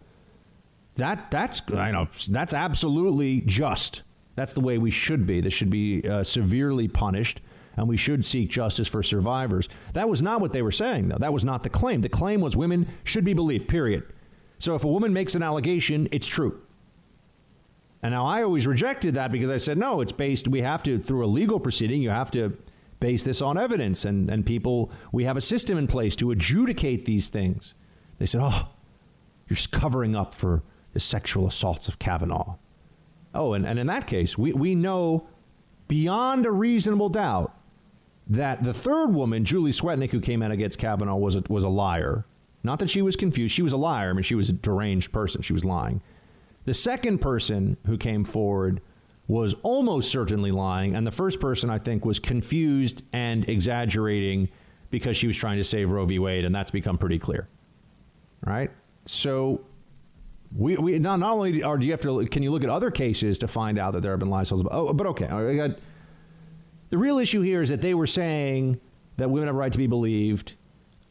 That that's I know that's absolutely just. That's the way we should be. This should be uh, severely punished, and we should seek justice for survivors. That was not what they were saying, though. That was not the claim. The claim was women should be believed, period. So if a woman makes an allegation, it's true. And now I always rejected that because I said, no, it's based, we have to, through a legal proceeding, you have to base this on evidence. And, and people, we have a system in place to adjudicate these things. They said, oh, you're just covering up for the sexual assaults of Kavanaugh. Oh, and, and in that case, we, we know beyond a reasonable doubt that the third woman, Julie Swetnick, who came out against Kavanaugh, was a, was a liar. Not that she was confused. She was a liar. I mean, she was a deranged person. She was lying. The second person who came forward was almost certainly lying. And the first person, I think, was confused and exaggerating because she was trying to save Roe v. Wade. And that's become pretty clear. Right? So we, we not, not only are do you have to can you look at other cases to find out that there have been lies. Oh, but okay, I got, the real issue here is that they were saying that women have a right to be believed,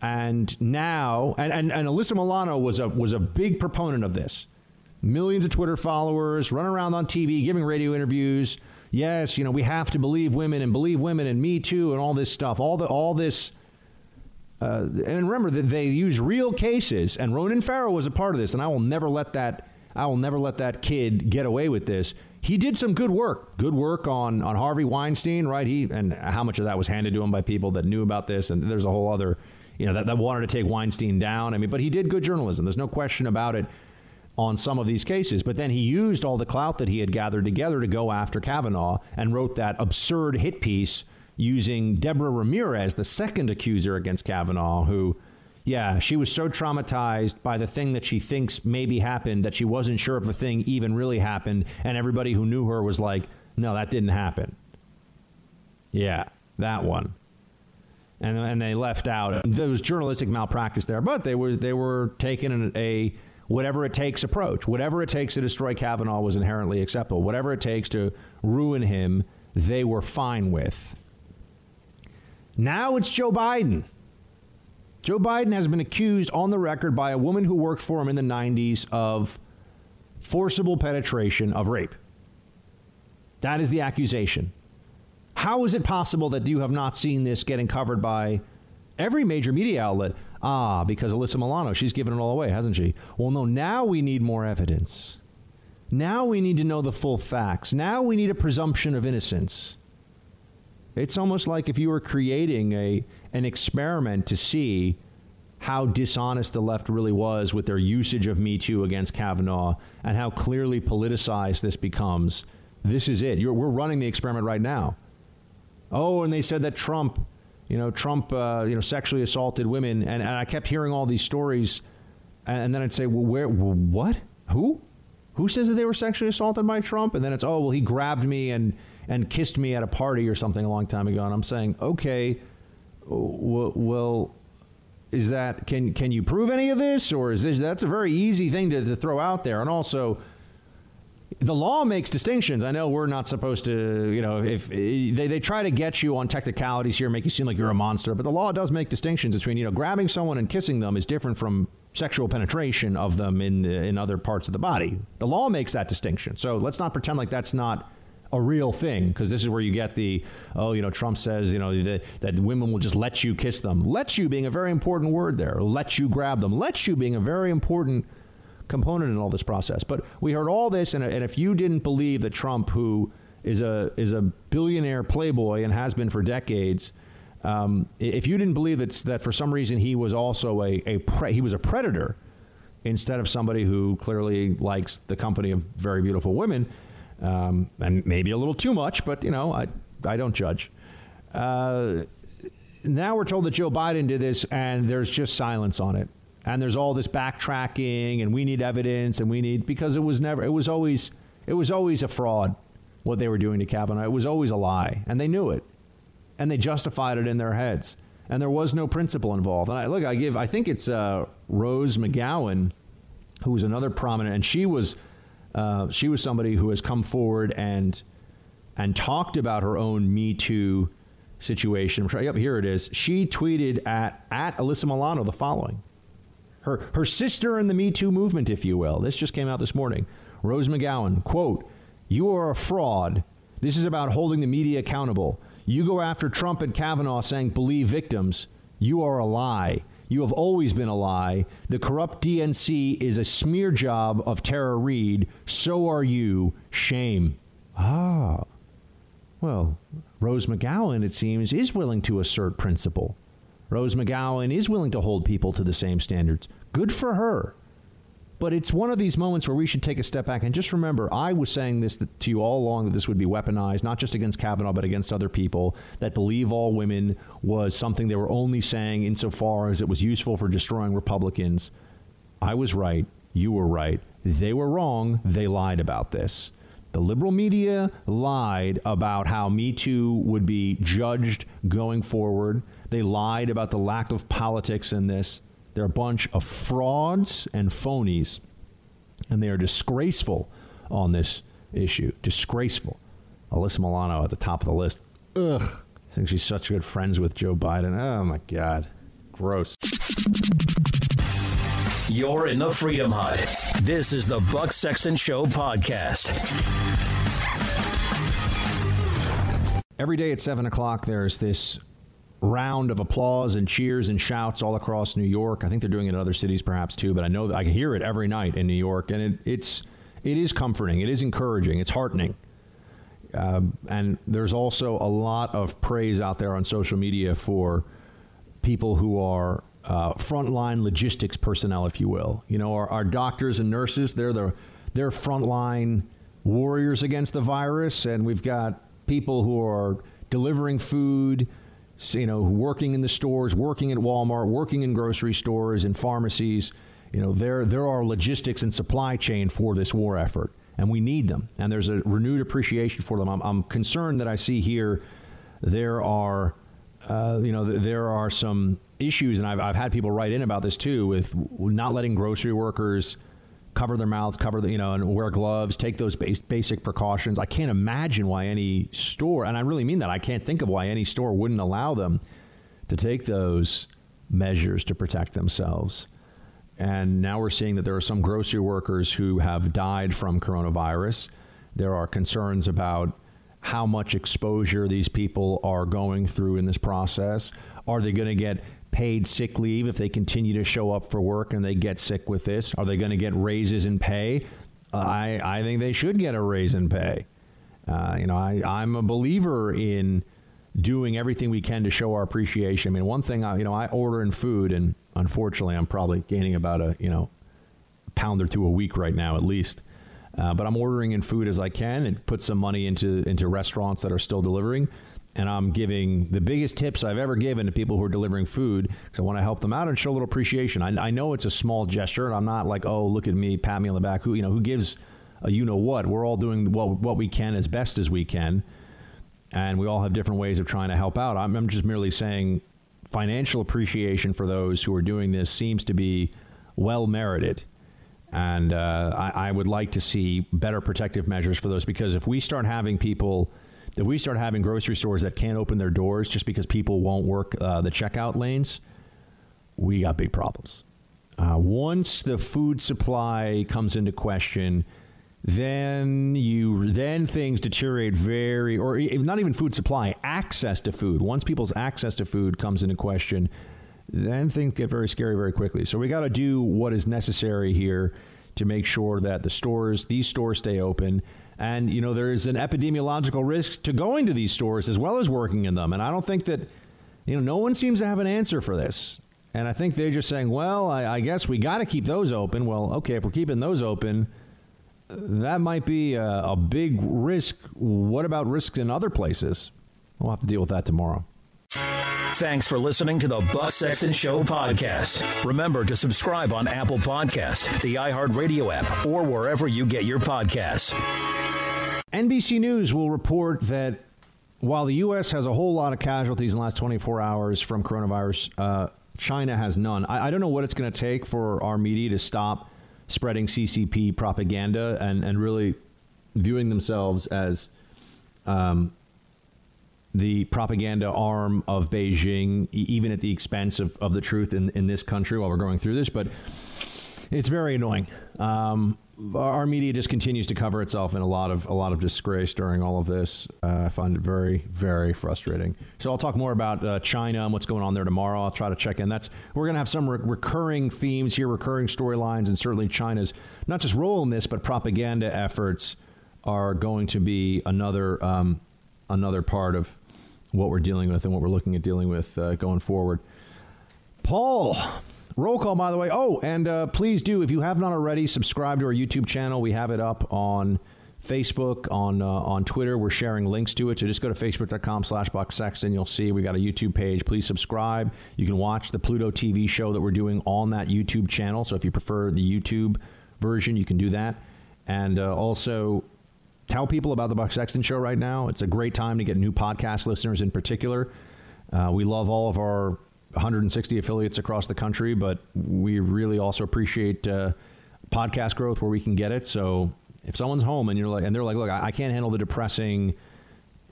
and now and, and, and Alyssa Milano was a was a big proponent of this. Millions of Twitter followers, run around on TV, giving radio interviews. Yes, you know we have to believe women and believe women and Me Too and all this stuff. All the all this uh, and remember that they use real cases, and Ronan Farrow was a part of this, and I will never let that I will never let that kid get away with this. He did some good work, good work on on Harvey Weinstein, right? He and how much of that was handed to him by people that knew about this, and there's a whole other, you know, that, that wanted to take Weinstein down. I mean, but he did good journalism. There's no question about it on some of these cases. But then he used all the clout that he had gathered together to go after Kavanaugh and wrote that absurd hit piece using Deborah Ramirez, the second accuser against Kavanaugh, who, yeah, she was so traumatized by the thing that she thinks maybe happened that she wasn't sure if the thing even really happened. And everybody who knew her was like, no, that didn't happen. Yeah, that one. And, and they left out. There was journalistic malpractice there, but they were they were taking a whatever it takes approach. Whatever it takes to destroy Kavanaugh was inherently acceptable. Whatever it takes to ruin him, they were fine with. Now it's Joe Biden. Joe Biden has been accused on the record by a woman who worked for him in the 90s of forcible penetration of rape. That is the accusation. How is it possible that you have not seen this getting covered by every major media outlet? Ah, because Alyssa Milano, she's given it all away, hasn't she? Well, no, now we need more evidence. Now we need to know the full facts. Now we need a presumption of innocence. It's almost like if you were creating a an experiment to see how dishonest the left really was with their usage of Me Too against Kavanaugh and how clearly politicized this becomes. This is it. You're, we're running the experiment right now. Oh, and they said that Trump, you know, Trump, uh, you know, sexually assaulted women, and, and I kept hearing all these stories, and, and then I'd say, well, where, well, what, who, who says that they were sexually assaulted by Trump? And then it's, oh, well, he grabbed me and and kissed me at a party or something a long time ago, and I'm saying, okay, well, is that can can you prove any of this, or is this that's a very easy thing to, to throw out there, and also. The law makes distinctions. I know we're not supposed to, you know, if they, they try to get you on technicalities here, make you seem like you're a monster, but the law does make distinctions between, you know, grabbing someone and kissing them is different from sexual penetration of them in in other parts of the body. The law makes that distinction. So let's not pretend like that's not a real thing because this is where you get the oh you know Trump says you know that, that women will just let you kiss them. Let you being a very important word there. Let you grab them. Let you being a very important component in all this process. But we heard all this and, and if you didn't believe that Trump who is a is a billionaire playboy and has been for decades. Um, if you didn't believe it's that for some reason he was also a, a pre- he was a predator instead of somebody who clearly likes the company of very beautiful women, um, and maybe a little too much, but you know I I don't judge. Uh, now we're told that Joe Biden did this, and there's just silence on it, and there's all this backtracking, and we need evidence, and we need because it was never it was always it was always a fraud what they were doing to Kavanaugh. It was always a lie, and they knew it, and they justified it in their heads, and there was no principle involved. And I, look, I give, I think it's uh, Rose McGowan, who was another prominent, and she was, uh, she was somebody who has come forward and and talked about her own Me Too situation. Yep, here it is. She tweeted at at Alyssa Milano the following. Her her sister in the Me Too movement, if you will. This just came out this morning. Rose McGowan, quote, you are a fraud. This is about holding the media accountable. You go after Trump and Kavanaugh saying believe victims. You are a lie. You have always been a lie. The corrupt DNC is a smear job of Tara Reade. So are you. Shame. Ah. Well, Rose McGowan, it seems, is willing to assert principle. Rose McGowan is willing to hold people to the same standards. Good for her. But it's one of these moments where we should take a step back and just remember I was saying this to you all along that this would be weaponized, not just against Kavanaugh, but against other people, that believe all women was something they were only saying insofar as it was useful for destroying Republicans. I was right. You were right. They were wrong. They lied about this. The liberal media lied about how Me Too would be judged going forward. They lied about the lack of politics in this. They're a bunch of frauds and phonies, and they are disgraceful on this issue. Disgraceful. Alyssa Milano at the top of the list. Ugh. I think she's such good friends with Joe Biden. Oh my God. Gross. You're in the Freedom Hut. This is the Buck Sexton Show podcast. Every day at 7 o'clock, there's this round of applause and cheers and shouts all across New York. I think they're doing it in other cities perhaps too, but I know that I hear it every night in New York, and it, it's it is comforting, it is encouraging, it's heartening. Um, and there's also a lot of praise out there on social media for people who are uh, frontline logistics personnel, if you will. You know, our, our doctors and nurses, they're the they're frontline warriors against the virus, and we've got people who are delivering food you know, working in the stores, working at Walmart, working in grocery stores and pharmacies. You know, there there are logistics and supply chain for this war effort, and we need them. And there's a renewed appreciation for them. I'm, I'm concerned that I see here there are, uh, you know, there are some issues, and I've, I've had people write in about this too, with not letting grocery workers cover their mouths, cover the, you know, and wear gloves, take those base, basic precautions. I can't imagine why any store, and I really mean that, I can't think of why any store wouldn't allow them to take those measures to protect themselves. And now we're seeing that there are some grocery workers who have died from coronavirus. There are concerns about how much exposure these people are going through in this process. Are they going to get paid sick leave if they continue to show up for work and they get sick with this? Are they going to get raises in pay? Uh, I, I think they should get a raise in pay. Uh, you know, I, I'm a believer in doing everything we can to show our appreciation. I mean, one thing, I, you know, I order in food, and unfortunately, I'm probably gaining about a, you know, pound or two a week right now at least. Uh, but I'm ordering in food as I can and put some money into into restaurants that are still delivering and I'm giving the biggest tips I've ever given to people who are delivering food because I want to help them out and show a little appreciation. I, I, know it's a small gesture, and I'm not like, oh, look at me, pat me on the back. Who you know who gives a you know what? We're all doing what what we can as best as we can, and we all have different ways of trying to help out. I'm, I'm just merely saying financial appreciation for those who are doing this seems to be well merited. And uh, I, I would like to see better protective measures for those because if we start having people if we start having grocery stores that can't open their doors just because people won't work uh, the checkout lanes, we got big problems. Uh, once the food supply comes into question, then you then things deteriorate very, or not even food supply, access to food. Once people's access to food comes into question, then things get very scary very quickly. So we got to do what is necessary here to make sure that the stores, these stores, stay open And, you know, there is an epidemiological risk to going to these stores as well as working in them. And I don't think that, you know, no one seems to have an answer for this. And I think they're just saying, well, I, I guess we got to keep those open. Well, okay, if we're keeping those open, that might be a, a big risk. What about risks in other places? We'll have to deal with that tomorrow. Thanks for listening to the Buck Sexton Show podcast. Remember to subscribe on Apple Podcast, the iHeartRadio app, or wherever you get your podcasts. NBC News will report that while the U.S. has a whole lot of casualties in the last 24 hours from coronavirus, uh, China has none. I, I don't know what it's going to take for our media to stop spreading CCP propaganda and, and really viewing themselves as um, the propaganda arm of Beijing, even at the expense of, of the truth in, in this country while we're going through this. But it's very annoying. Um, our media just continues to cover itself in a lot of a lot of disgrace during all of this. Uh, I find it very very frustrating. So I'll talk more about uh, China and what's going on there tomorrow. I'll try to check in. That's we're going to have some re- recurring themes here, recurring storylines, and certainly China's not just role in this, but propaganda efforts are going to be another um, another part of what we're dealing with and what we're looking at dealing with uh, going forward. Paul, roll call, by the way. Oh, and uh, please do, if you have not already, subscribe to our YouTube channel. We have it up on Facebook, on uh, on Twitter. We're sharing links to it. So just go to facebook.com slash Sexton. You'll see we got a YouTube page. Please subscribe. You can watch the Pluto TV show that we're doing on that YouTube channel. So if you prefer the YouTube version, you can do that. And uh, also, tell people about the Buck Sexton Show right now. It's a great time to get new podcast listeners in particular. Uh, we love all of our 160 affiliates across the country, but we really also appreciate uh, podcast growth where we can get it. So if someone's home and you're like, and they're like, look, I, can't handle the depressing,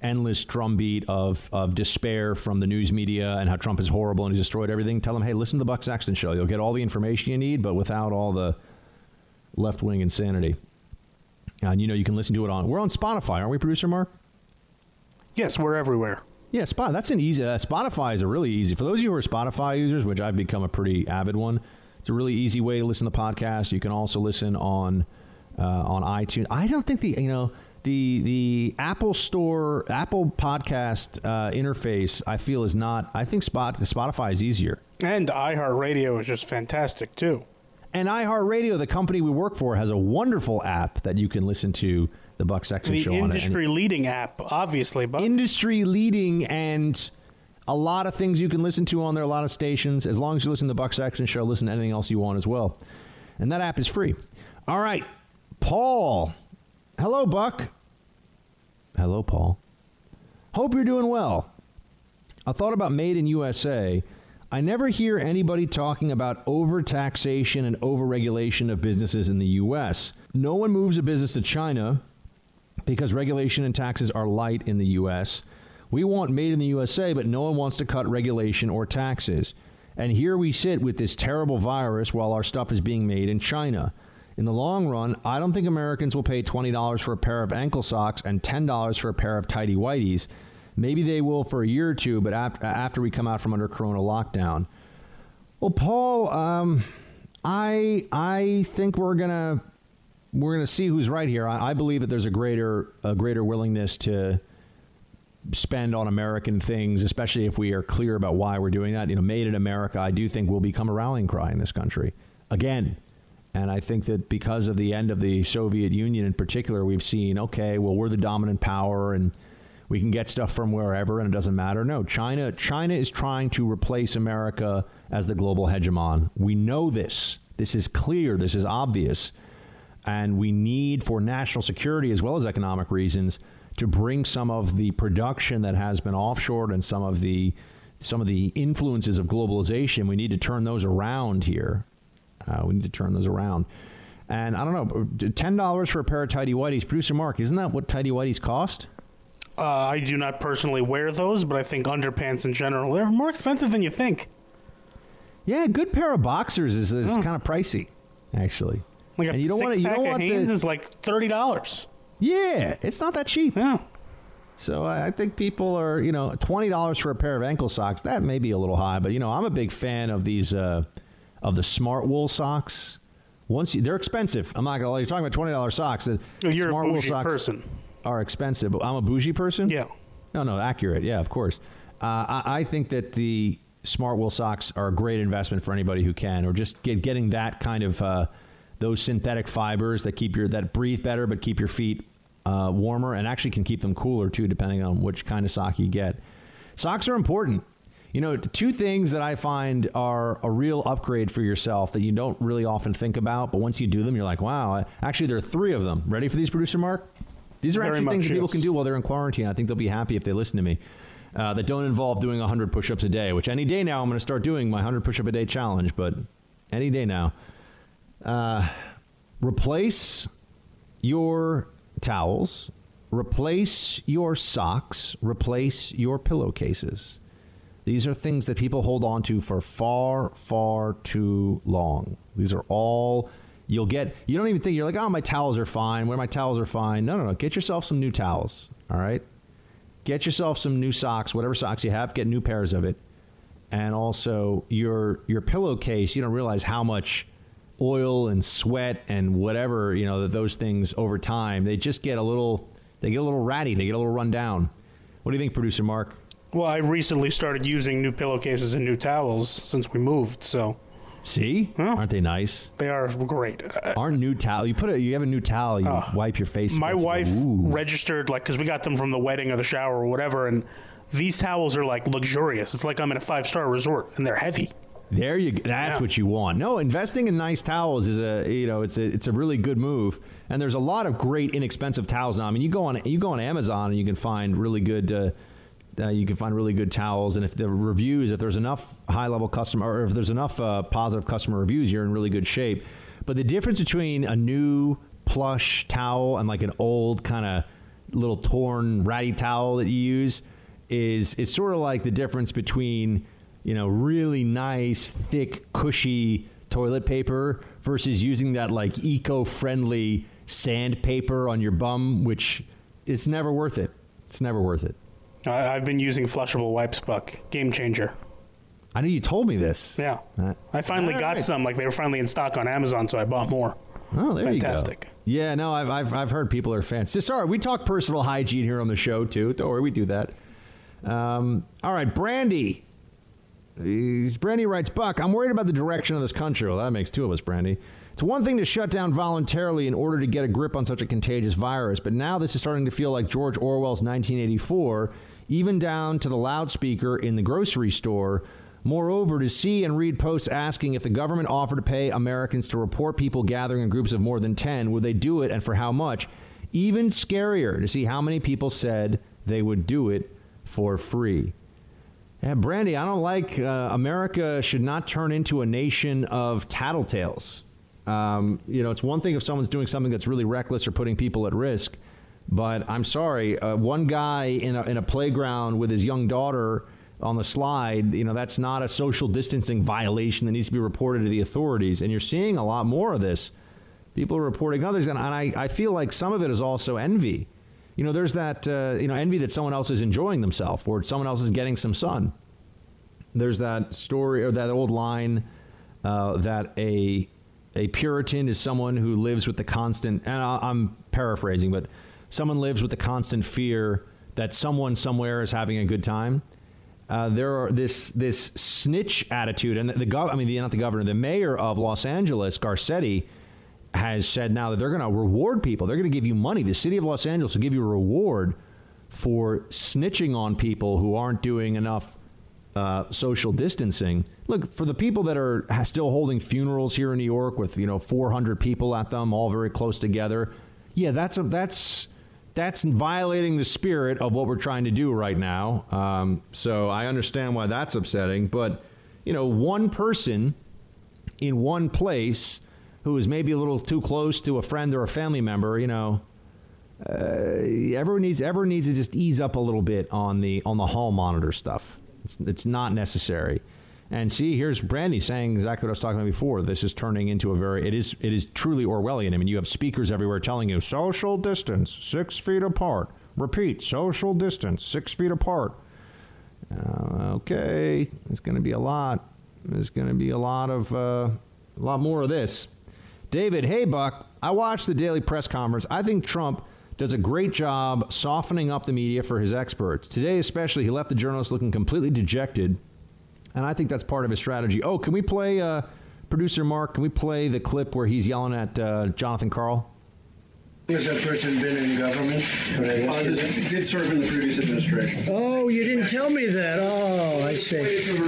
endless drumbeat of of despair from the news media and how Trump is horrible and he's destroyed everything. Tell them, hey, listen to the Buck Sexton Show. You'll get all the information you need, but without all the left wing insanity. And you know, you can listen to it on. We're on Spotify, aren't we, producer Mark? Yes, we're everywhere. Yeah, Spot. That's an easy. Uh, Spotify is a really easy for those of you who are Spotify users, which I've become a pretty avid one. It's a really easy way to listen to the podcast. You can also listen on uh, on iTunes. I don't think the you know the the Apple Store Apple Podcast uh, interface. I feel is not. I think Spot Spotify is easier. And iHeartRadio is just fantastic too. And iHeartRadio, the company we work for, has a wonderful app that you can listen to the Buck Sexton The show on. And- industry leading app, obviously, but industry leading and a lot of things you can listen to on there, a lot of stations. As long as you listen to the Buck Sexton Show, listen to anything else you want as well. And that app is free. All right, Paul. Hello, Buck. Hello, Paul. Hope you're doing well. I thought about Made in USA. I never hear anybody talking about overtaxation and overregulation of businesses in the U.S. No one moves a business to China because regulation and taxes are light in the U.S. We want made in the USA, but no one wants to cut regulation or taxes. And here we sit with this terrible virus while our stuff is being made in China. In the long run, I don't think Americans will pay $20 for a pair of ankle socks and $10 for a pair of tidy whities. Maybe they will for a year or two, but after, after we come out from under Corona lockdown. Well, Paul, um, I I think we're gonna we're gonna see who's right here. I, I believe that there's a greater a greater willingness to spend on American things, especially if we are clear about why we're doing that. You know, made in America, I do think will become a rallying cry in this country again. And I think that because of the end of the Soviet Union in particular, we've seen, okay, well, we're the dominant power and we can get stuff from wherever and it doesn't matter. No, China China is trying to replace America as the global hegemon. We know this. This is clear, this is obvious. And we need for national security as well as economic reasons to bring some of the production that has been offshored and some of the some of the influences of globalization. We need to turn those around here. Uh, we need to turn those around. And I don't know, ten dollars for a pair of tidy whities. Producer Mark, isn't that what tidy whities cost? Uh, I do not personally wear those, but I think underpants in general they're more expensive than you think. Yeah, a good pair of boxers is, is kind of pricey, actually. Like a And you don't six wanna- you pack don't of want the- Hanes is like thirty dollars. Yeah, it's not that cheap. Yeah. So I I think people are, you know, twenty dollars for a pair of ankle socks. That may be a little high, but you know, I'm a big fan of these, uh, of the smart wool socks, Once you, they're expensive. I'm not gonna lie. You're talking about twenty dollars socks. The Oh, you're a smart wool bougie socks person. Are expensive. I'm a bougie person. Yeah. No, no, accurate. Yeah, of course. Uh, I, I think that the smart wool socks are a great investment for anybody who can, or just get, getting that kind of uh, those synthetic fibers that keep your that breathe better, but keep your feet uh, warmer, and actually can keep them cooler too, depending on which kind of sock you get. Socks are important. You know, two things that I find are a real upgrade for yourself that you don't really often think about, but once you do them, you're like, wow. Actually, there are three of them. Ready for these, producer Mark? These are Very actually things that people can do while they're in quarantine. I think they'll be happy if they listen to me. Uh, that don't involve doing 100 push ups a day, which any day now I'm going to start doing my 100 push up a day challenge, but any day now. Uh, replace your towels, replace your socks, replace your pillowcases. These are things that people hold on to for far, far too long. These are all you'll get. You don't even think you're like, oh, my towels are fine. Where my towels are fine. No, no, no. Get yourself some new towels. All right. Get yourself some new socks, whatever socks you have. Get new pairs of it, and also your your pillowcase. You don't realize how much oil and sweat and whatever you know that those things over time they just get a little they get a little ratty. They get a little run down. What do you think, producer Mark? Well, I recently started using new pillowcases and new towels since we moved, so See, aren't they nice? they are great. Uh, Aren't new towel? You put a you have a new towel. You wipe your face. My it, wife registered like because we got them from the wedding or the shower or whatever, and these towels are like luxurious. It's like I'm in a five star resort, and they're heavy. There you. Go. That's Yeah. what you want. No, investing in nice towels is a you know it's a it's a really good move. And there's a lot of great inexpensive towels now. I mean, you go on you go on Amazon and you can find really good. Uh, uh, you can find really good towels, and if the reviews, if there's enough high level customer, or if there's enough uh, positive customer reviews, you're in really good shape. But the difference between a new plush towel and like an old kind of little torn ratty towel that you use is is sort of like the difference between you know really nice thick cushy toilet paper versus using that like eco-friendly sandpaper on your bum which it's never worth it. It's never worth it I, I've been using flushable wipes, Buck. Game changer. i know you told me this Yeah. Uh, I finally all got some. Like they were finally in stock on Amazon, so I bought more. Oh, there Fantastic. you go. Yeah, no, I've, I've, I've heard people are fans. So, sorry, we talk personal hygiene here on the show, too. Don't worry, we do that. Um, all right, Brandy. Brandy writes, Buck, I'm worried about the direction of this country. Well, that makes two of us, Brandy. It's one thing to shut down voluntarily in order to get a grip on such a contagious virus, but now this is starting to feel like George Orwell's 1984, even down to the loudspeaker in the grocery store. Moreover, to see and read posts asking if the government offered to pay Americans to report people gathering in groups of more than 10, would they do it and for how much? Even scarier to see how many people said they would do it for free. Yeah, Brandy, I don't like uh, America should not turn into a nation of tattletales. Um, you know, it's one thing if someone's doing something that's really reckless or putting people at risk, but I'm sorry, uh, one guy in a, in a playground with his young daughter on the slide, you know, that's not a social distancing violation that needs to be reported to the authorities. And you're seeing a lot more of this. People are reporting others, and, and I, I feel like some of it is also envy. You know, there's that, uh, you know, envy that someone else is enjoying themselves or someone else is getting some sun. There's that story or that old line uh, that a a Puritan is someone who lives with the constant, and I- I'm paraphrasing, but someone lives with the constant fear that someone somewhere is having a good time. Uh, there are this this snitch attitude, and the, the gov- I mean, the, not the governor, the mayor of Los Angeles, Garcetti, has said now that they're going to reward people. They're going to give you money. The city of Los Angeles will give you a reward for snitching on people who aren't doing enough uh, social distancing. Look for the people that are still holding funerals here in New York with you know 400 people at them, all very close together. Yeah, that's a, that's that's violating the spirit of what we're trying to do right now. Um, so I understand why that's upsetting. But you know, one person in one place who is maybe a little too close to a friend or a family member, you know, uh, everyone needs everyone needs to just ease up a little bit on the on the hall monitor stuff. It's it's not necessary. And see, here's Brandy saying exactly what I was talking about before. This is turning into a very it is it is truly Orwellian. I mean, you have speakers everywhere telling you social distance, six feet apart. Repeat, social distance, six feet apart. Uh, okay, it's going to be a lot. There's going to be a lot of uh, a lot more of this. David, hey, Buck. I watched the daily press conference. I think Trump does a great job softening up the media for his experts. Today, especially, he left the journalists looking completely dejected. And I think that's part of his strategy. Oh, can we play, uh, producer Mark, can we play the clip where he's yelling at uh, Jonathan Karl? Has that person been in government? Uh, did serve in the previous administration. Oh, you didn't tell me that. Oh, I see.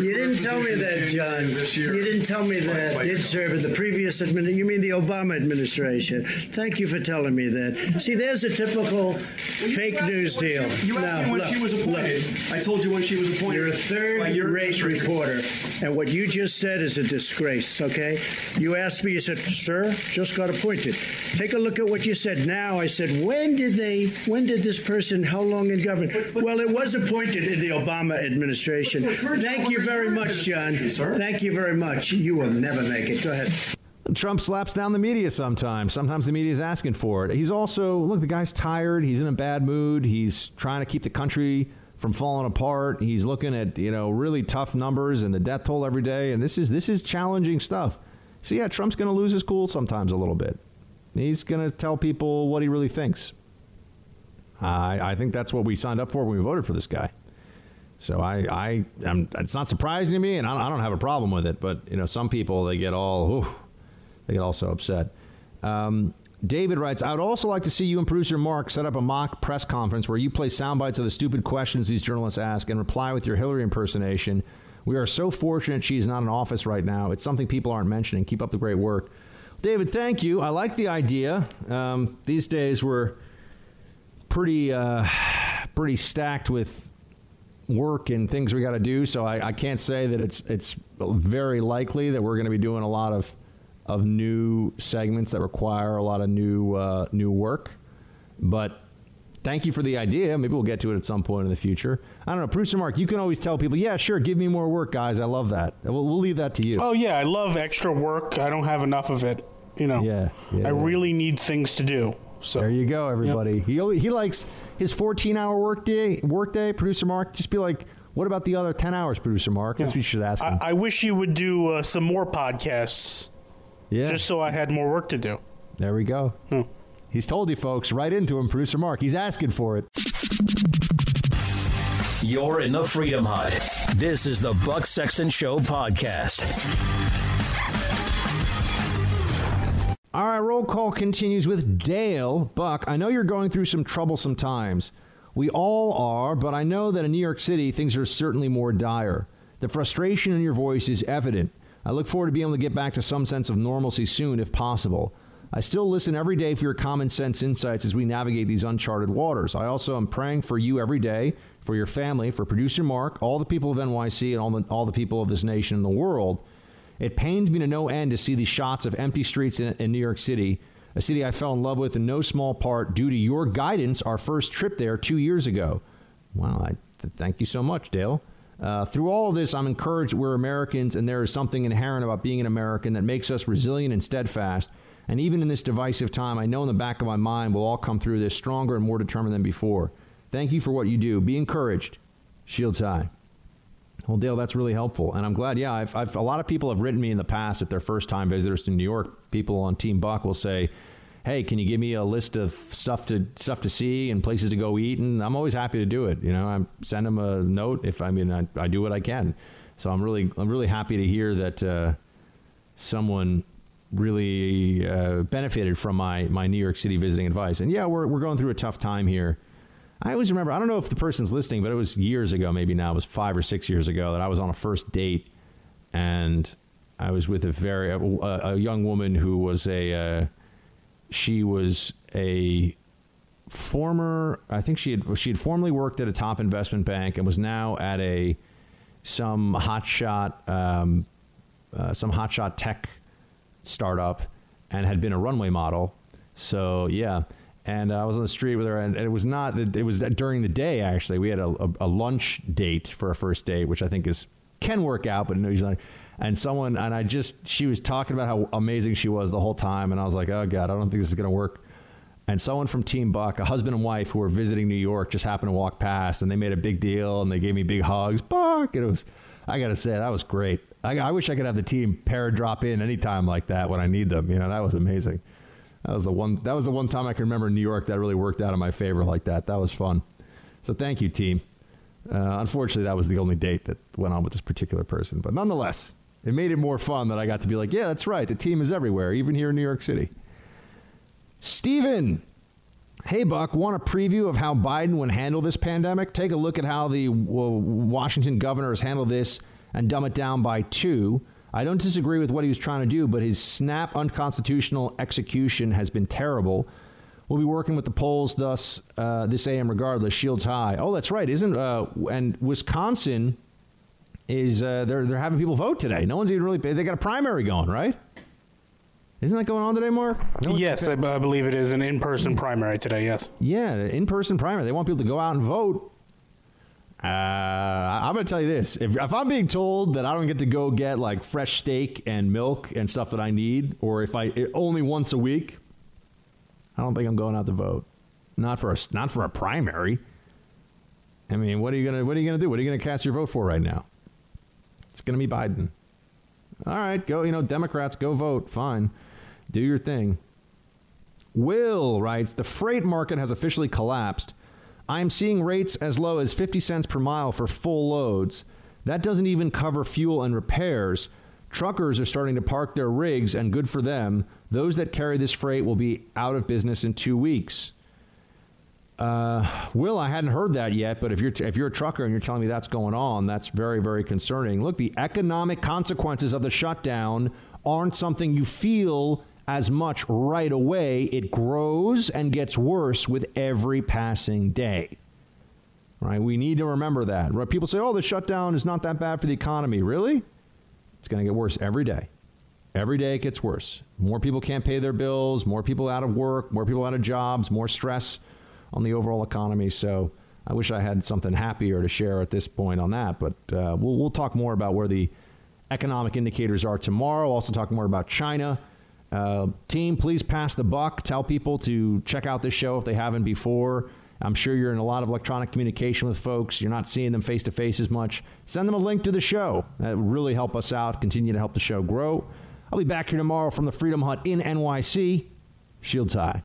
You didn't tell me that, John. You didn't tell me that. Did serve in the previous administration. You mean the Obama administration? Thank you for telling me that. See, there's a typical fake news deal. You asked Now, me when look, she was appointed. I told you when she was appointed. You're a by third-rate administration. reporter, and what you just said is a disgrace. Okay? You asked me. You said, "Sir, just got appointed." Take a look at what you said. Now I said, "When did they? When did this person? How long in government?" well, it was appointed in the Obama administration. Thank you very much, John. Thank you very much. You will never make it. Go ahead. Trump slaps down the media sometimes. Sometimes the media is asking for it. He's also, look, the guy's tired. He's in a bad mood. He's trying to keep the country from falling apart. He's looking at, you know, really tough numbers and the death toll every day. And this is this is challenging stuff. So yeah, Trump's going to lose his cool sometimes a little bit. He's going to tell people what he really thinks. I, I think that's what we signed up for when we voted for this guy. So I, I, I'm, it's not surprising to me, and I, I don't have a problem with it. But you know, some people they get all, ooh, they get all so upset. Um, David writes, I would also like to see you and producer Mark set up a mock press conference where you play sound bites of the stupid questions these journalists ask and reply with your Hillary impersonation. We are so fortunate she's not in office right now. It's something people aren't mentioning. Keep up the great work. David, thank you. I like the idea. Um, these days we're pretty, uh, pretty stacked with work and things we got to do. So I, I can't say that it's it's very likely that we're going to be doing a lot of of new segments that require a lot of new uh, new work. But thank you for the idea. Maybe we'll get to it at some point in the future. I don't know, producer Mark. You can always tell people, yeah, sure, give me more work, guys. I love that. We'll, we'll leave that to you. Oh yeah, I love extra work. I don't have enough of it. You know. Yeah. yeah I really need things to do. So there you go, everybody. He only- he likes his 14 hour workday. Workday, producer Mark. Just be like, what about the other 10 hours, producer Mark? That's what you should ask him. I, I wish you would do uh, some more podcasts. Yeah. Just so I had more work to do. There we go. He's told you, folks. Right into him, producer Mark. He's asking for it. You're in the Freedom Hut. This is the Buck Sexton Show podcast. All right, roll call continues with Dale. Buck, I know you're going through some troublesome times. We all are, but I know that in New York City, things are certainly more dire. The frustration in your voice is evident. I look forward to being able to get back to some sense of normalcy soon, if possible. I still listen every day for your common sense insights as we navigate these uncharted waters. I also am praying for you every day, for your family, for producer Mark, all the people of NYC, and all the, all the people of this nation and the world. It pains me to no end to see these shots of empty streets in, in New York City, a city I fell in love with in no small part due to your guidance our first trip there two years ago. Wow, I th- thank you so much, Dale. Uh, through all of this, I'm encouraged we're Americans, and there is something inherent about being an American that makes us resilient and steadfast. And even in this divisive time, I know in the back of my mind we'll all come through this stronger and more determined than before. Thank you for what you do. Be encouraged. Shields high. Well, Dale, that's really helpful, and I'm glad. Yeah, I've, I've, a lot of people have written me in the past if they're first time visitors to New York. People on Team Buck will say, "Hey, can you give me a list of stuff to stuff to see and places to go eat?" And I'm always happy to do it. You know, I send them a note if I mean I, I do what I can. So I'm really I'm really happy to hear that uh, someone really uh, benefited from my my New York City visiting advice. And yeah, we're we're going through a tough time here. I always remember, I don't know if the person's listening, but it was years ago, maybe now, it was five or six years ago, that I was on a first date and I was with a very, a, a young woman who was a, uh, she was a former, I think she had, she had formerly worked at a top investment bank and was now at a, some hotshot, um, uh, some hotshot tech startup and had been a runway model. So, yeah and I was on the street with her, and, it was not. That it was during the day actually. We had a, a, a, lunch date for a first date, which I think is can work out, but no, usually. And someone and I just she was talking about how amazing she was the whole time, and I was like, oh god, I don't think this is gonna work. And someone from Team Buck, a husband and wife who were visiting New York, just happened to walk past, and they made a big deal, and they gave me big hugs. Buck, and it was. I got to say, that was great. I, I wish I could have the team pair drop in anytime like that when I need them. You know, that was amazing. That was the one. That was the one time I can remember in New York that really worked out in my favor like that. That was fun. So thank you, team. Uh, unfortunately, that was the only date that went on with this particular person, but nonetheless, it made it more fun that I got to be like, yeah, that's right. The team is everywhere, even here in New York City. Steven, hey Buck, want a preview of how Biden would handle this pandemic? Take a look at how the Washington governor has handled this and dumb it down by two. I don't disagree with what he was trying to do, but his snap unconstitutional execution has been terrible. We'll be working with the polls thus uh, this AM regardless. Shields high. Oh, that's right, isn't uh, and Wisconsin is uh, they're they're having people vote today. No one's even really they got a primary going, right? Isn't that going on today, Mark? No yes, I, I believe it is an in-person primary today. Yes. Yeah, in-person primary. They want people to go out and vote. Uh, I'm going to tell you this: if, if I'm being told that I don't get to go get like fresh steak and milk and stuff that I need, or if I only once a week, I don't think I'm going out to vote. Not for a not for a primary. I mean, what are you gonna what are you gonna do? What are you gonna cast your vote for right now? It's gonna be Biden. All right, go. You know, Democrats go vote. Fine, do your thing. Will writes the freight market has officially collapsed. I'm seeing rates as low as 50 cents per mile for full loads. That doesn't even cover fuel and repairs. Truckers are starting to park their rigs, and good for them. Those that carry this freight will be out of business in two weeks. Uh, Will, I hadn't heard that yet, but if you're if you're a trucker and you're telling me that's going on, that's very very concerning. Look, the economic consequences of the shutdown aren't something you feel as much right away. It grows and gets worse with every passing day. Right? We need to remember that. Right? People say, "Oh, the shutdown is not that bad for the economy." Really? It's going to get worse every day. Every day it gets worse. More people can't pay their bills, more people out of work, more people out of jobs, more stress on the overall economy. So I wish I had something happier to share at this point on that. But uh, we'll, we'll talk more about where the economic indicators are tomorrow. Also, talk more about China. Uh, team, please pass the buck. Tell people to check out this show if they haven't before. I'm sure you're in a lot of electronic communication with folks. You're not seeing them face to face as much. Send them a link to the show. That would really help us out, continue to help the show grow. I'll be back here tomorrow from the Freedom Hut in NYC. Shields high.